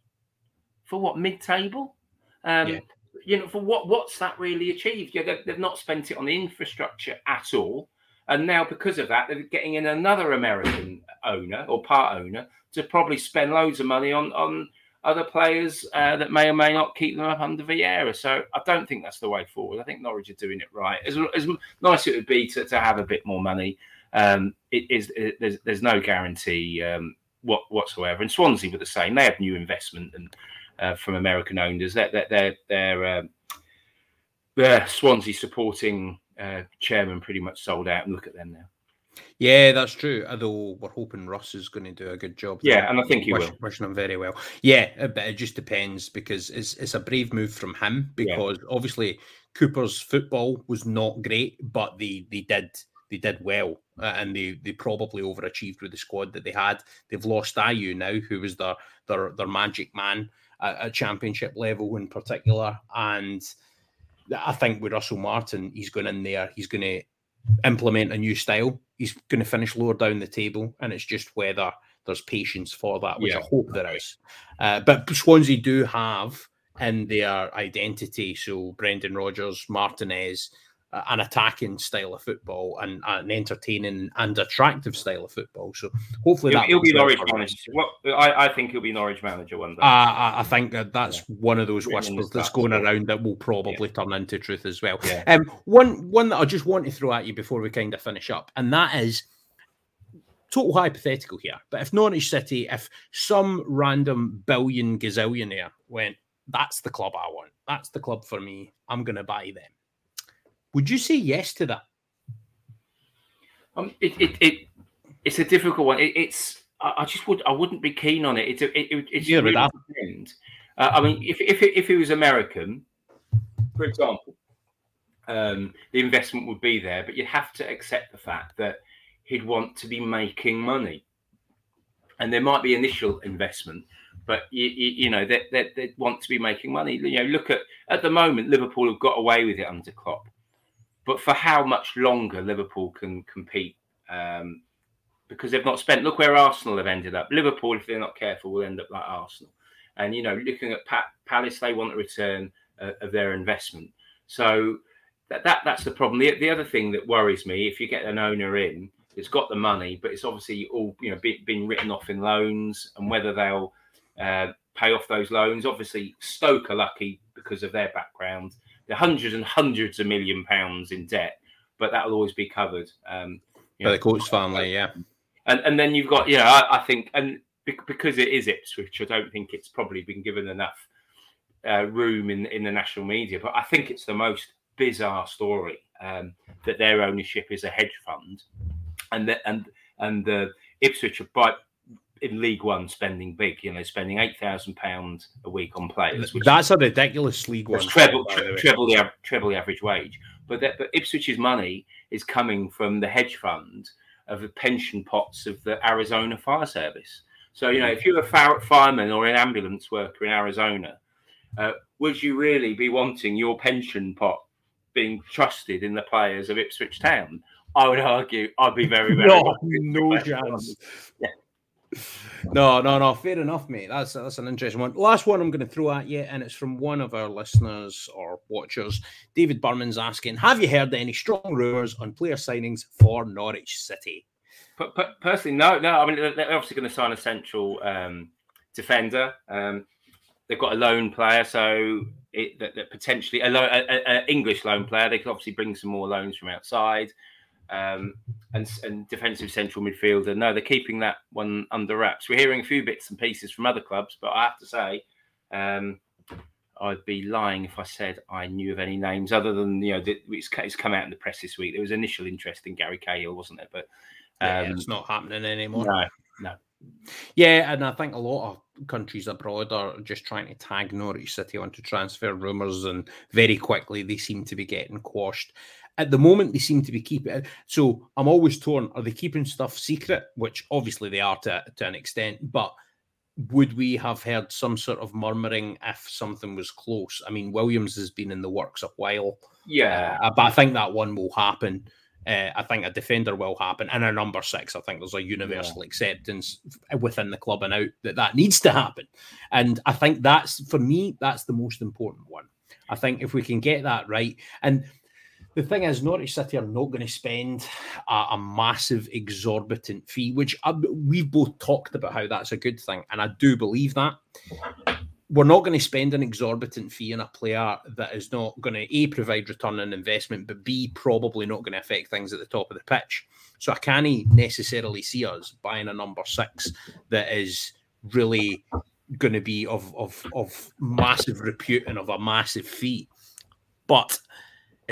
For what? Mid-table? Um Yeah. you know, for what what's that really achieved? Yeah, they've, they've not spent it on the infrastructure at all. And now, because of that, they're getting in another American owner or part owner to probably spend loads of money on on other players uh, that may or may not keep them up under Vieira. So I don't think that's the way forward. I think Norwich are doing it right. As, as nice it would be to, to have a bit more money, um, it is it, there's there's no guarantee um, what whatsoever. And Swansea were the same. They have new investment and uh, from American owners. They're they're they're, um, they're Swansea supporting uh, chairman pretty much sold out. And look at them now. Yeah, that's true. Although we're hoping Russ is going to do a good job. Yeah, and I think he Wish, will. Wishing him very well. Yeah, uh, but it just depends because it's it's a brave move from him because yeah. obviously Cooper's football was not great, but they they did they did well uh, and they they probably overachieved with the squad that they had. They've lost Ayew now, who was their their their magic man at, at championship level in particular, and. I think with Russell Martin, he's going in there. He's going to implement a new style. He's going to finish lower down the table, and it's just whether there's patience for that, which yeah. I hope there is. Uh, but Swansea do have in their identity. So Brendan Rodgers, Martinez, an attacking style of football and an entertaining and attractive style of football. So hopefully he'll, that he'll be Norwich manager. Well, I, I, think he'll be Norwich manager one day. I, I think that that's yeah. one of those whispers that's going around that will probably yeah. turn into truth as well. Yeah. Um, one one that I just want to throw at you before we kind of finish up, and that is total hypothetical here. But if Norwich City, if some random billion gazillionaire went, that's the club I want. That's the club for me. I'm going to buy them would you say yes to that? Um, it, it, it it's a difficult one. It, it's I, I, just would I wouldn't be keen on it. It's a, it, it, it's yeah, really. Uh, I mean, if if if it was American, for example, um, the investment would be there, but you'd have to accept the fact that he'd want to be making money, and there might be initial investment, but you, you, you know they, they, they want to be making money. You know, look at at the moment Liverpool have got away with it under Klopp but for how much longer Liverpool can compete um, because they've not spent. Look where Arsenal have ended up. Liverpool, if they're not careful, will end up like Arsenal. And you know, looking at Pat, Palace, they want a return uh, of their investment. So that, that that's the problem. The, the other thing that worries me, if you get an owner in, it's got the money, but it's obviously all you know be, been written off in loans, and whether they'll uh, pay off those loans. Obviously, Stoke are lucky because of their background hundreds and hundreds of million pounds in debt, but that'll always be covered. Um, By know, the Coates family, yeah. And and then you've got, you know, I, I, think, and because it is Ipswich, I don't think it's probably been given enough uh, room in in the national media. But I think it's the most bizarre story um, that their ownership is a hedge fund, and that and and the Ipswich are by in League One spending big. You know, spending eight thousand pounds a week on players. Which That's a ridiculous League One. Treble, tre- treble the treble the average wage. But that, but Ipswich's money is coming from the hedge fund of the pension pots of the Arizona Fire Service. So you know, if you're a fireman or an ambulance worker in Arizona, uh, would you really be wanting your pension pot being trusted in the players of Ipswich Town? I would argue I'd be very, very no, no chance. Yeah no, no, no. Fair enough, mate. That's that's an interesting one. Last one I'm going to throw at you, and it's from one of our listeners or watchers. David Burman's asking: Have you heard any strong rumours on player signings for Norwich City? But, but personally, no, no. I mean, they're obviously going to sign a central um, defender. Um, they've got a loan player, so it, that, that potentially a, lo- a, a, English loan player. They could obviously bring some more loans from outside um, and, and defensive central midfielder. No, they're keeping that one under wraps. We're hearing a few bits and pieces from other clubs, but I have to say, um, I'd be lying if I said I knew of any names other than you know it's, it's come out in the press this week. There was initial interest in Gary Cahill, wasn't there? But um, yeah, it's not happening anymore. No, no. Yeah, and I think a lot of countries abroad are just trying to tag Norwich City onto transfer rumours, and very quickly they seem to be getting quashed. At the moment, they seem to be keeping. It. So I'm always torn. Are they keeping stuff secret? Which obviously they are to, to an extent, but would we have heard some sort of murmuring if something was close? I mean, Williams has been in the works a while. Yeah, uh, but I think that one will happen. Uh, I think a defender will happen, and a number six. I think there's a universal yeah. acceptance within the club and out that that needs to happen, and I think that's for me that's the most important one. I think if we can get that right, and The thing is, Norwich City are not going to spend a, a massive, exorbitant fee, which I, we've both talked about how that's a good thing, and I do believe that. We're not going to spend an exorbitant fee on a player that is not going to a provide return on investment, but b probably not going to affect things at the top of the pitch. So I can't necessarily see us buying a number six that is really going to be of of of massive repute and of a massive fee. But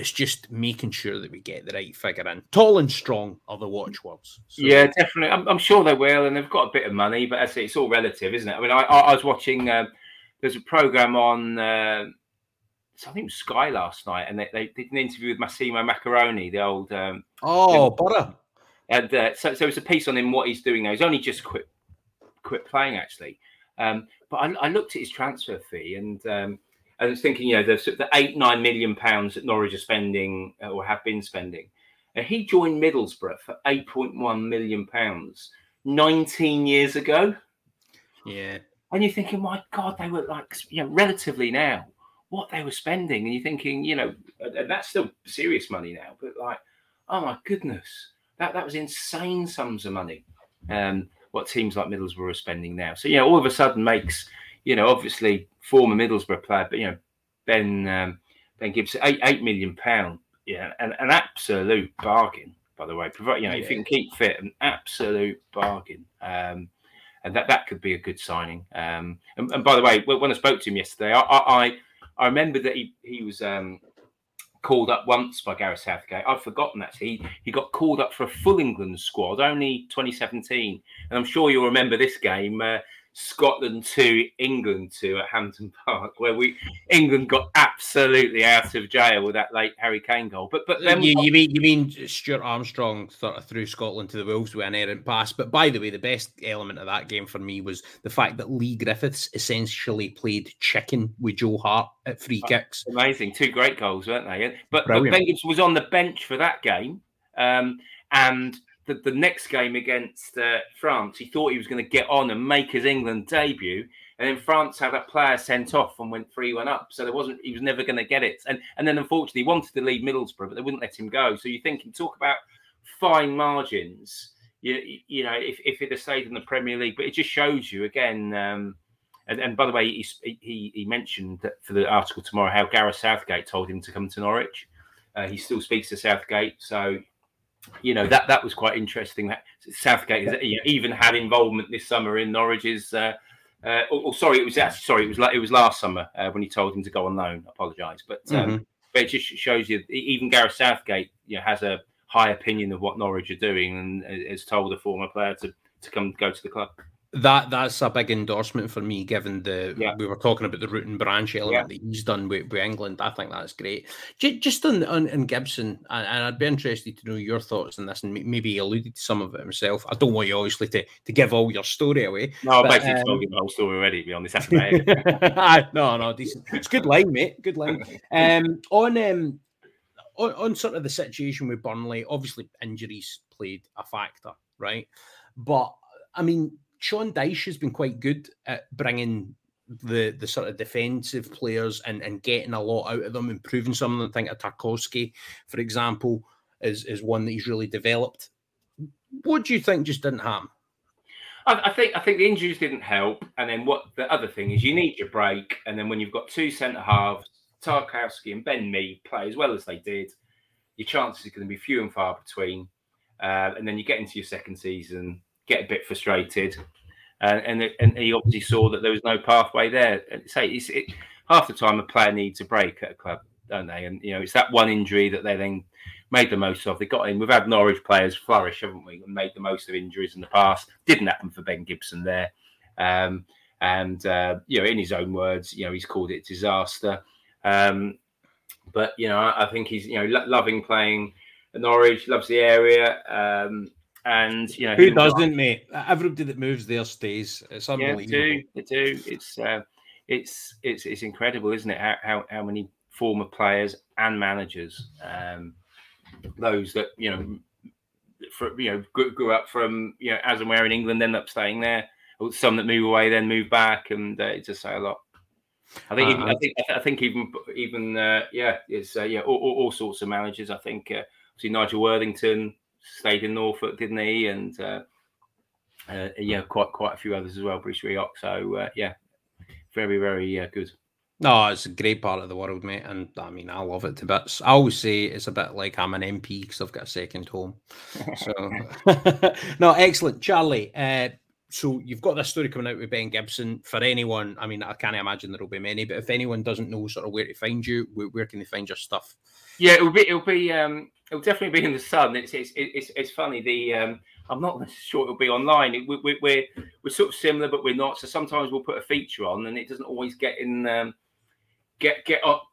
it's just making sure that we get the right figure in. Tall and strong are the watchwords. So. Yeah, definitely. I'm, I'm, sure they will, and they've got a bit of money, but I say it's all relative, isn't it? I mean, I, I was watching. Um, there's a program on. Uh, I think Sky last night, and they, they did an interview with Massimo Maccarone, the old. Um, oh, butter. And uh, so, so it's a piece on him what he's doing now. He's only just quit quit playing actually, um, but I, I, looked at his transfer fee and um, I was thinking, you know, the, the eight, nine million pounds that Norwich are spending uh, or have been spending. And he joined Middlesbrough for 8.1 million pounds 19 years ago. Yeah. And you're thinking, my God, they were like, you know, relatively now, what they were spending. And you're thinking, you know, and that's still serious money now, but like, oh my goodness, that, that was insane sums of money. Um, what teams like Middlesbrough are spending now. So, yeah, all of a sudden makes, you know, obviously former Middlesbrough player, but, you know, Ben um, Ben Gibson, eight, eight million pound. Yeah, an, an absolute bargain, by the way. Provide, you know, yeah. if you can keep fit, an absolute bargain. Um, and that, that could be a good signing. Um, and, and, by the way, when I spoke to him yesterday, I I, I remember that he he was um, called up once by Gareth Southgate. I've forgotten actually. He, he got called up for a full England squad only 2017, and I'm sure you'll remember this game. Uh, Scotland two, England two at Hampden Park, where we England got absolutely out of jail with that late Harry Kane goal. But but then you, you mean you mean Stuart Armstrong sort of threw Scotland to the wolves with an errant pass. But by the way, the best element of that game for me was the fact that Leigh Griffiths essentially played chicken with Joe Hart at free kicks. Amazing, two great goals, weren't they? But, but Ben Gibson was on the bench for that game. Um, and the, the next game against uh, France, he thought he was going to get on and make his England debut. And then France had a player sent off and went 3 1 up. So there wasn't, he was never going to get it. And and then unfortunately, he wanted to leave Middlesbrough, but they wouldn't let him go. So you're thinking, talk about fine margins. You, you know, if, if it had stayed in the Premier League, but it just shows you again. Um, and, and by the way, he, he, he mentioned that for the article tomorrow how Gareth Southgate told him to come to Norwich. Uh, he still speaks to Southgate, so you know that that was quite interesting. That Southgate has even had involvement this summer in Norwich's. Uh, uh, oh, oh, sorry, it was actually sorry, it was like it was last summer uh, when he told him to go on loan. I apologise, but um, mm-hmm. but it just shows you even Gareth Southgate you know, has a high opinion of what Norwich are doing and uh, has told a former player to to come go to the club that that's a big endorsement for me, given the yeah. we were talking about the root and branch element yeah. that he's done with, with, England. I think that's great. Just on on, on Gibson, and, and, I'd be interested to know your thoughts on this, and maybe he alluded to some of it himself. I don't want you obviously to, to give all your story away. No, I've basically um, told you the whole story already. Be honest, no, no, decent. It's good line, mate. Good line. Um, on um, on, on sort of the situation with Burnley, obviously injuries played a factor, right? But I mean Sean Dyche has been quite good at bringing the the sort of defensive players and, and getting a lot out of them, improving some of them. I think of Tarkowski, for example, is is one that he's really developed. What do you think just didn't happen? I, I think I think the injuries didn't help, and then what the other thing is you need your break, and then when you've got two centre halves, Tarkowski and Ben Mee play as well as they did, your chances are going to be few and far between. Uh, and then you get into your second season, get a bit frustrated. Uh, and and he obviously saw that there was no pathway there. say it's, it, half the time a player needs a break at a club, don't they? And you know it's that one injury that they then made the most of. They got in. We've had Norwich players flourish, haven't we? And made the most of injuries in the past. Didn't happen for Ben Gibson there. Um, and uh, you know, in his own words, you know, he's called it disaster. Um, but you know, I, I think he's you know lo- loving playing at Norwich, loves the area. Um, and you know who doesn't, mate? Everybody that moves there stays. It's unbelievable. Yeah, they do. They do. It's uh, it's it's it's incredible, isn't it? How how, how many former players and managers, um, those that you know, for, you know, grew, grew, up from you know as and where in England, end up staying there. Or some that move away, then move back, and uh, it just say a lot. I think, even, I think, I think even, even, uh, yeah, it's uh, yeah, all, all, all, sorts of managers. I think, uh, see Nigel Worthington stayed in Norfolk, didn't he? And uh, uh, yeah, quite quite a few others as well. Bruce Rioch. So uh, yeah, very very uh, good. No, it's a great part of the world, mate, and I mean, I love it to bits. I always say it's a bit like I'm an MP because I've got a second home. So, no, excellent, Charlie. Uh, so you've got this story coming out with Ben Gibson. For anyone, I mean, I can't imagine there'll be many, but if anyone doesn't know sort of where to find you, where, where can they find your stuff? Yeah, it'll be, it'll be, um, it'll definitely be in the sun. It's, it's, it's, it's funny. The, um, I'm not sure it'll be online. We, we, we're, we're sort of similar, but we're not. So sometimes we'll put a feature on, and it doesn't always get in. Um, get get up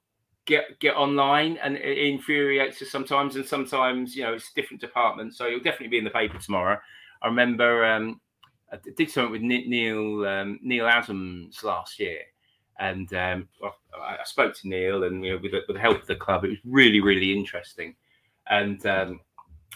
get get online and it infuriates us sometimes and sometimes you know it's different departments so it'll definitely be in the paper tomorrow i remember um i did something with neil um, neil adams last year and um well, i spoke to neil and you know, with, the, with the help of the club it was really really interesting and um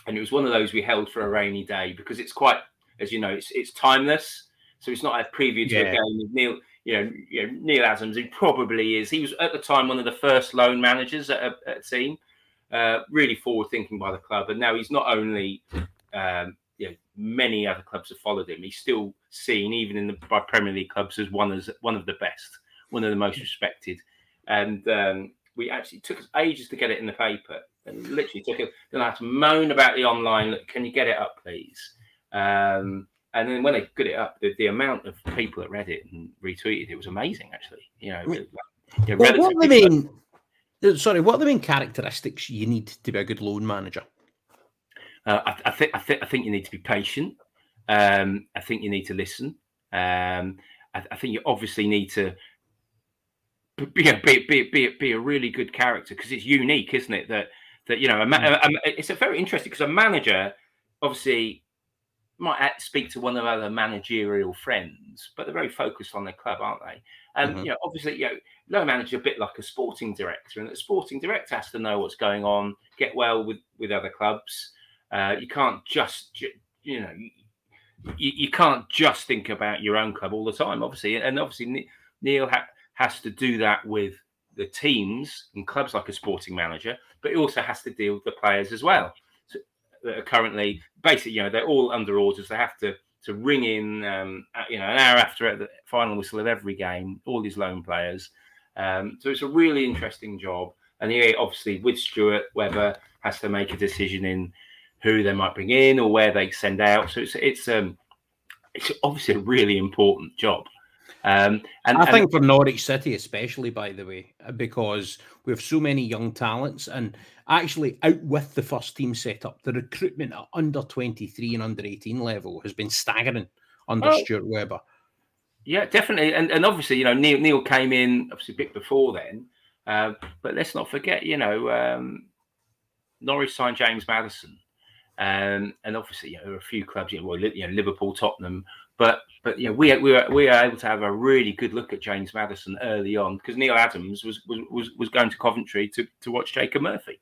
and it was one of those we held for a rainy day because it's quite as you know it's it's timeless so it's not a preview to yeah. a game with neil you know, you know, Neil Adams, he probably is. He was at the time one of the first loan managers at a, at a team, uh, really forward thinking by the club. And now he's not only, um, you know, many other clubs have followed him. He's still seen, even in the by Premier League clubs, as one as one of the best, one of the most respected. And um, we actually took us ages to get it in the paper, and literally took it. Then I had to moan about the online. Can you get it up, please? Um, and then when they got it up, the, the amount of people that read it and retweeted it was amazing. Actually, you know, well, what the main uh, sorry, what are the main characteristics you need to be a good loan manager? Uh, I, I, think I think I think you need to be patient. Um, I think you need to listen. Um, I, I, think you obviously need to be a be, be, be, be a really good character because it's unique, isn't it? That that you know, a, mm. a, a, it's a very interesting because a manager obviously might speak to one of other managerial friends, but they're very focused on their club, aren't they? And mm-hmm. you know, obviously, you know, low manager a bit like a sporting director, and the sporting director has to know what's going on, get well with with other clubs. Uh, you can't just, you know, you, you, can't just think about your own club all the time, obviously, and obviously Neil ha- has to do that with the teams and clubs like a sporting manager, but he also has to deal with the players as well that are currently basically, you know, they're all under orders. They have to to ring in, um, you know, an hour after the final whistle of every game, all these lone players. Um, so it's a really interesting job. And he obviously with Stuart Webber has to make a decision in who they might bring in or where they send out. So it's it's um it's obviously a really important job. Um, and I think and, for Norwich City, especially, by the way, because we have so many young talents, and actually out with the first team setup, the recruitment at under 23 and under 18 level has been staggering under oh, Stuart Webber. Yeah, definitely. And, and obviously, you know, Neil, Neil came in obviously a bit before then. Uh, but let's not forget, you know, um, Norwich signed James Maddison. Um, and obviously, you know, there are a few clubs, you know, well, you know, Liverpool, Tottenham, but but you know, we we were, we were able to have a really good look at James Maddison early on because Neil Adams was, was was going to Coventry to, to watch Jacob Murphy,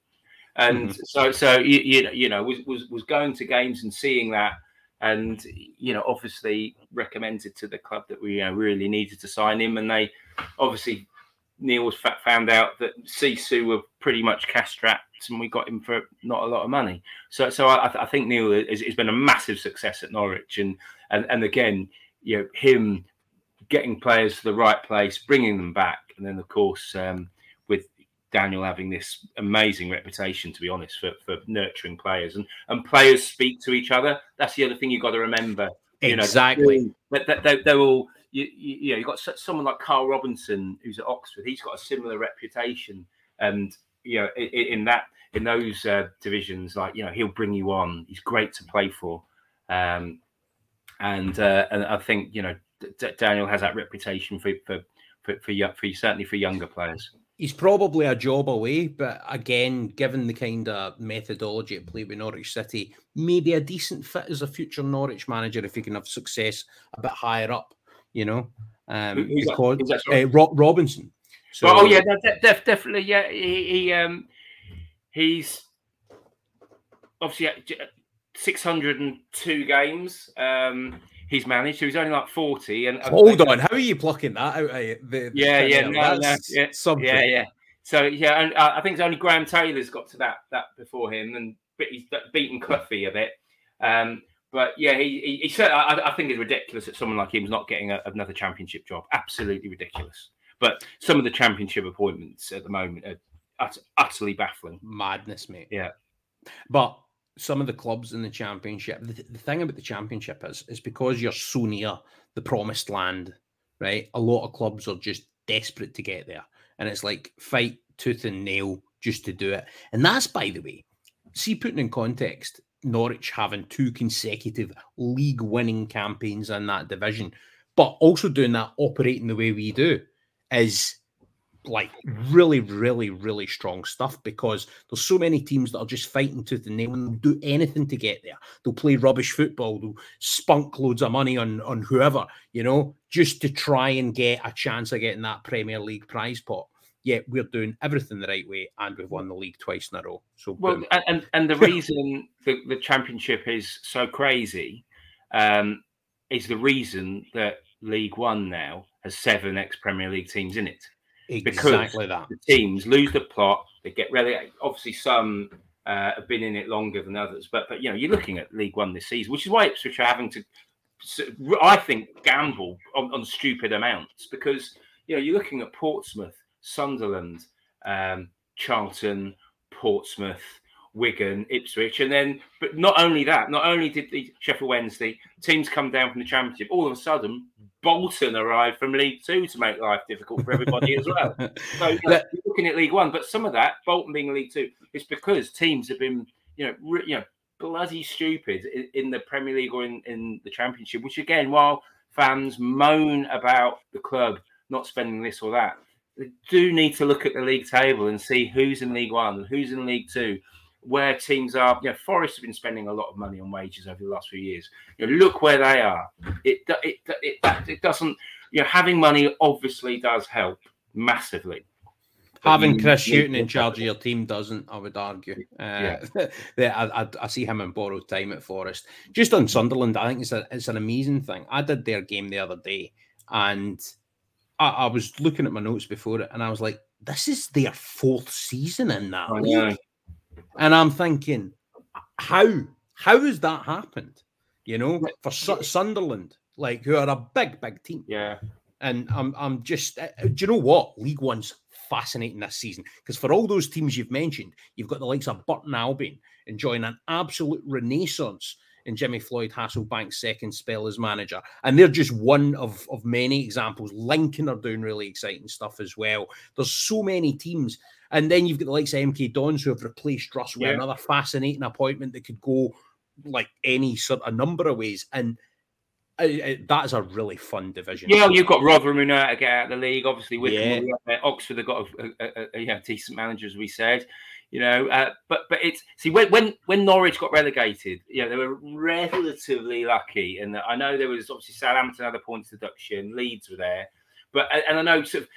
and mm-hmm. so so you, you know you know was, was was going to games and seeing that, and you know obviously recommended to the club that we uh, really needed to sign him, and they obviously Neil was found out that Sisu were pretty much cash strapped, and we got him for not a lot of money. So, so I, I think Neil has, has, been a massive success at Norwich, and and and again, you know, him getting players to the right place, bringing them back, and then of course um, with Daniel having this amazing reputation, to be honest, for, for nurturing players, and and players speak to each other. That's the other thing you've got to remember. Exactly. You know, they, they're all you, you, you know, you've got someone like Karl Robinson who's at Oxford. He's got a similar reputation, and you know, in, in that in those uh, divisions, like you know, he'll bring you on. He's great to play for, um, and uh, and I think you know D- Daniel has that reputation for for for, for, for certainly for younger players. He's probably a job away, but again, given the kind of methodology at play with Norwich City, maybe a decent fit as a future Norwich manager if he can have success a bit higher up you know, um, Who's because that? That uh, Ro- Robinson. So, oh yeah, def- definitely, yeah. He, he um, he's obviously 602 games. Um, he's managed. So he's only like forty. And hold on, how are you plucking that out? Of the, yeah, yeah, no, no, yeah, something. yeah, yeah. So yeah, and uh, I think it's only Graham Taylor's got to that that before him, and he's beaten Cloughie a bit. Um, but yeah, he, he, he said I, I, think it's ridiculous that someone like him's not getting a, another championship job. Absolutely ridiculous. But some of the championship appointments at the moment are ut- utterly baffling. Madness, mate. Yeah. But some of the clubs in the championship, the, the thing about the championship is, is because you're so near the promised land, right? A lot of clubs are just desperate to get there. And it's like fight tooth and nail just to do it. And that's, by the way, see, putting in context, Norwich having two consecutive league winning campaigns in that division, but also doing that operating the way we do is like really, really, really strong stuff because there's so many teams that are just fighting tooth and nail and they'll do anything to get there. They'll play rubbish football, they'll spunk loads of money on on whoever, you know, just to try and get a chance of getting that Premier League prize pot yeah, we're doing everything the right way, and we've won the league twice in a row. So, well, and and the reason the, the championship is so crazy um, is the reason that League One now has seven ex Premier League teams in it. Exactly that. The teams lose the plot, they get relegated. Obviously, some uh, have been in it longer than others, but but you know, you're looking at League One this season, which is why Ipswich are having to, I think, gamble on, on stupid amounts because you know you're looking at Portsmouth Sunderland, um, Charlton, Portsmouth, Wigan, Ipswich, and then, but not only that, not only did the Sheffield Wednesday teams come down from the Championship, all of a sudden Bolton arrived from League Two to make life difficult for everybody as well. So you know, you're looking at League One, but some of that Bolton being League Two is because teams have been, you know, re- you know, bloody stupid in, in the Premier League or in, in the Championship. Which again, while fans moan about the club not spending this or that, they do need to look at the league table and see who's in League One and who's in League Two, where teams are. You know, Forest have been spending a lot of money on wages over the last few years. You know, look where they are. It it it, it, it doesn't. You know, having money obviously does help massively. Having Chris Hughton in charge of your team doesn't, I would argue. Uh, yeah. I, I, I, see him in borrowed time at Forest. Just on Sunderland, I think it's a, it's an amazing thing. I did their game the other day, and I, I, was looking at my notes before it and I was like, this is their fourth season in that league. And I'm thinking, how? How has that happened? You know, for Su- Sunderland, like who are a big, big team. Yeah. And I'm, I'm just, uh, do you know what? League One's fascinating this season because for all those teams you've mentioned, you've got the likes of Burton Albion enjoying an absolute renaissance in Jimmy Floyd Hasselbaink's second spell as manager. And they're just one of, of many examples. Lincoln are doing really exciting stuff as well. There's so many teams. And then you've got the likes of MK Dons who have replaced Russ with yeah. another fascinating appointment that could go like any sort of number of ways. And uh, uh, that is a really fun division. Yeah, you've got Rotherham to get out of the league. Obviously, with yeah. Oxford have got a, a, a, a, decent manager, as we said you know. Uh, but but it's see when when when Norwich got relegated, you know, they were relatively lucky, and I know there was obviously Southampton had a points deduction, Leeds were there, but and I know sort of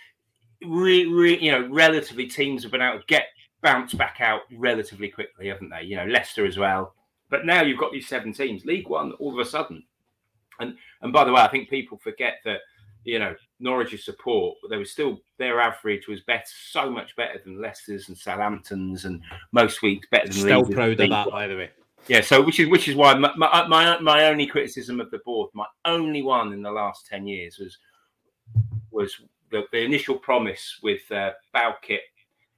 re, re, you know relatively teams have been able to get bounce back out relatively quickly, haven't they? You know, Leicester as well. But now you've got these seven teams, League One, all of a sudden. And and by the way, I think people forget that you know, Norwich's support, but they were still their average was better, so much better than Leicester's and Southampton's, and most weeks better than. Still Leeds proud of that, by the way. Yeah, so which is which is why my, my, my my only criticism of the board, my only one in the last ten years was was the, the initial promise with uh, Bowkett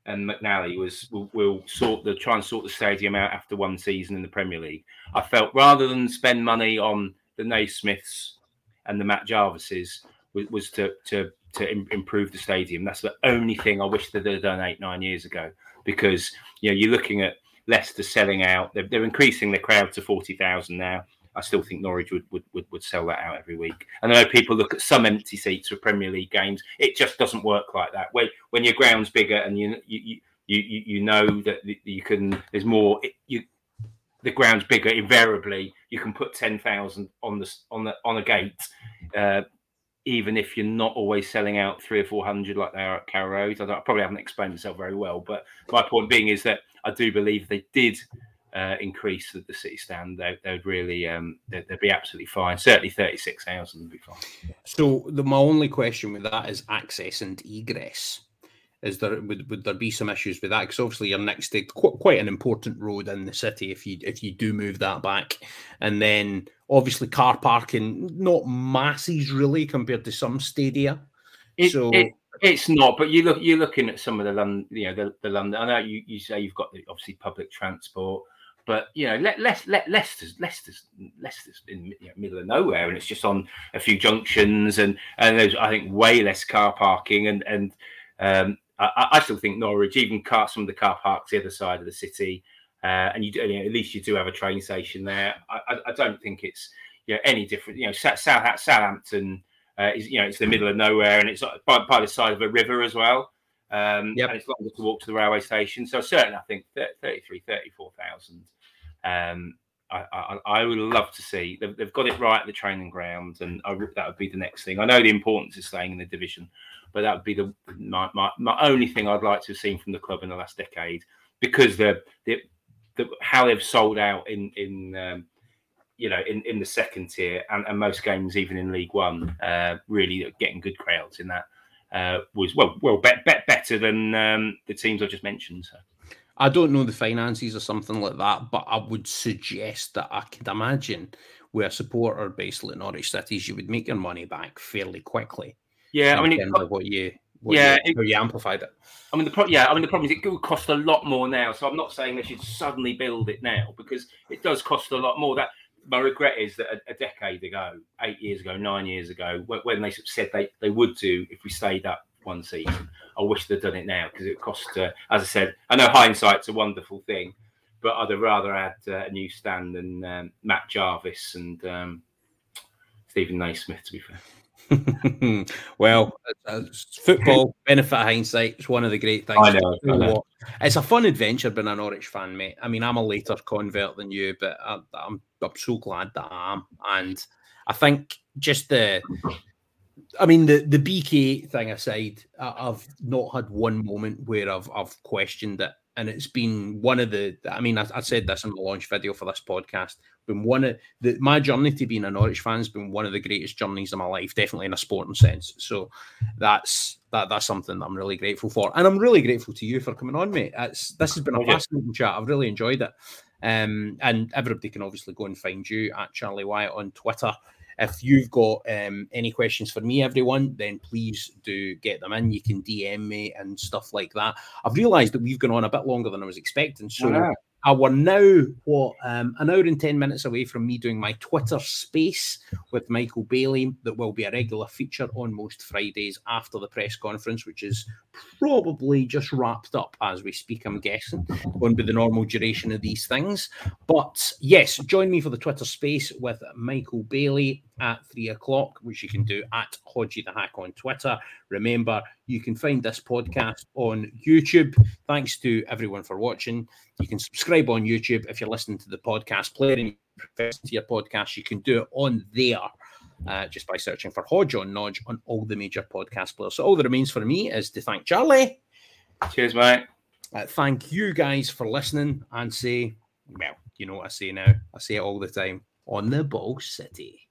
and McNally was we'll, we'll, sort the try and sort the stadium out after one season in the Premier League. I felt rather than spend money on the Naismiths and the Matt Jarvises, was, was to to to improve the stadium. That's the only thing I wish they'd have done eight nine years ago because you know you're looking at Leicester selling out. They're, they're increasing the crowd to forty thousand now. I still think Norwich would, would, would, would, sell that out every week. And I know people look at some empty seats for Premier League games. It just doesn't work like that. When when your ground's bigger and you you you you, know that you can there's more you the ground's bigger invariably you can put 10,000 on the on the on a gate uh, even if you're not always selling out three or four hundred like they are at Carrow Road. I, I, probably haven't explained myself very well, but my point being is that I do believe they did uh, increase the, the city stand, they, would really um, they'd, they'd, be absolutely fine. Certainly, thirty six thousand would be fine. So the my only question with that is access and egress. Is there would, would there be some issues with that? Because obviously you're next to qu- quite an important road in the city if you if you do move that back, and then obviously car parking not masses really compared to some stadia. It, so it, it's not, but you look you're looking at some of the London, you know, the, the London. I know you, you say you've got the, obviously public transport, but you know, let, let, let Leicester's Leicester's Leicester's in you know, middle of nowhere, and it's just on a few junctions, and and there's I think way less car parking, and and um, I, I, still think Norwich even car some of the car parks the other side of the city, uh, and you, do, you know, at least you do have a train station there. I, I, I don't think it's you know any different. You know, South, Southampton uh, is you know it's the middle of nowhere, and it's by, by the side of a river as well. Um, yep. and it's longer to walk to the railway station. So certainly, I think 33, 34,000 um, I, I, I, would love to see they've, they've, got it right at the training ground, and I, that would be the next thing. I know the importance of staying in the division, but that would be the my, my, my only thing I'd like to have seen from the club in the last decade because the the, the how they've sold out in in um, you know in, in the second tier and, and most games even in League One, uh, really getting good crowds in that uh, was well well be, be, better than um, the teams I just mentioned. So. I don't know the finances or something like that, but I would suggest that I could imagine where a supporter based like Norwich Cities, you would make your money back fairly quickly. Yeah, I mean, it, what you what yeah, you, it, you amplified it. I mean, the pro- yeah, I mean, the problem is it would cost a lot more now. So I'm not saying they should suddenly build it now because it does cost a lot more. That my regret is that a, a decade ago, eight years ago, nine years ago, when, when they said they, they would do if we stayed up one season. I wish they'd done it now because it cost, uh, as I said, I know hindsight's a wonderful thing, but I'd rather had uh, a new stand than um, Matt Jarvis and um, Steven Naismith, to be fair. well, football benefit hindsight. It's one of the great things. I know, I know. It's a fun adventure being a Norwich fan, mate. I mean, I'm a later convert than you, but I, I'm I'm so glad that I am, and I think just the I mean, the, the BK thing aside, I've not had one moment where I've I've questioned it, and it's been one of the. I mean, I, I said this in the launch video for this podcast. Been one of the my journey to being a Norwich fan has been one of the greatest journeys of my life, definitely in a sporting sense. So that's that that's something that I'm really grateful for, and I'm really grateful to you for coming on, mate. It's this has been a fascinating chat. I've really enjoyed it. Um, and everybody can obviously go and find you at Charlie Wyatt on Twitter. If you've got um, any questions for me, everyone, then please do get them in. You can DM me and stuff like that. I've realised that we've gone on a bit longer than I was expecting. So yeah. I we're now what um, an hour and ten minutes away from me doing my Twitter space with Michael Bailey. That will be a regular feature on most Fridays after the press conference, which is probably just wrapped up as we speak. I'm guessing to be the normal duration of these things. But yes, join me for the Twitter space with Michael Bailey at three o'clock, which you can do at Hodgie the Hack on Twitter. Remember, you can find this podcast on YouTube. Thanks to everyone for watching. You can subscribe on YouTube if you're listening to the podcast player and to your podcast. You can do it on there. Uh, just by searching for Hodge on Nodge on all the major podcast players. So all that remains for me is to thank Charlie. Cheers, mate. Uh, thank you guys for listening and say, well, you know what I say now. I say it all the time on the Ball City.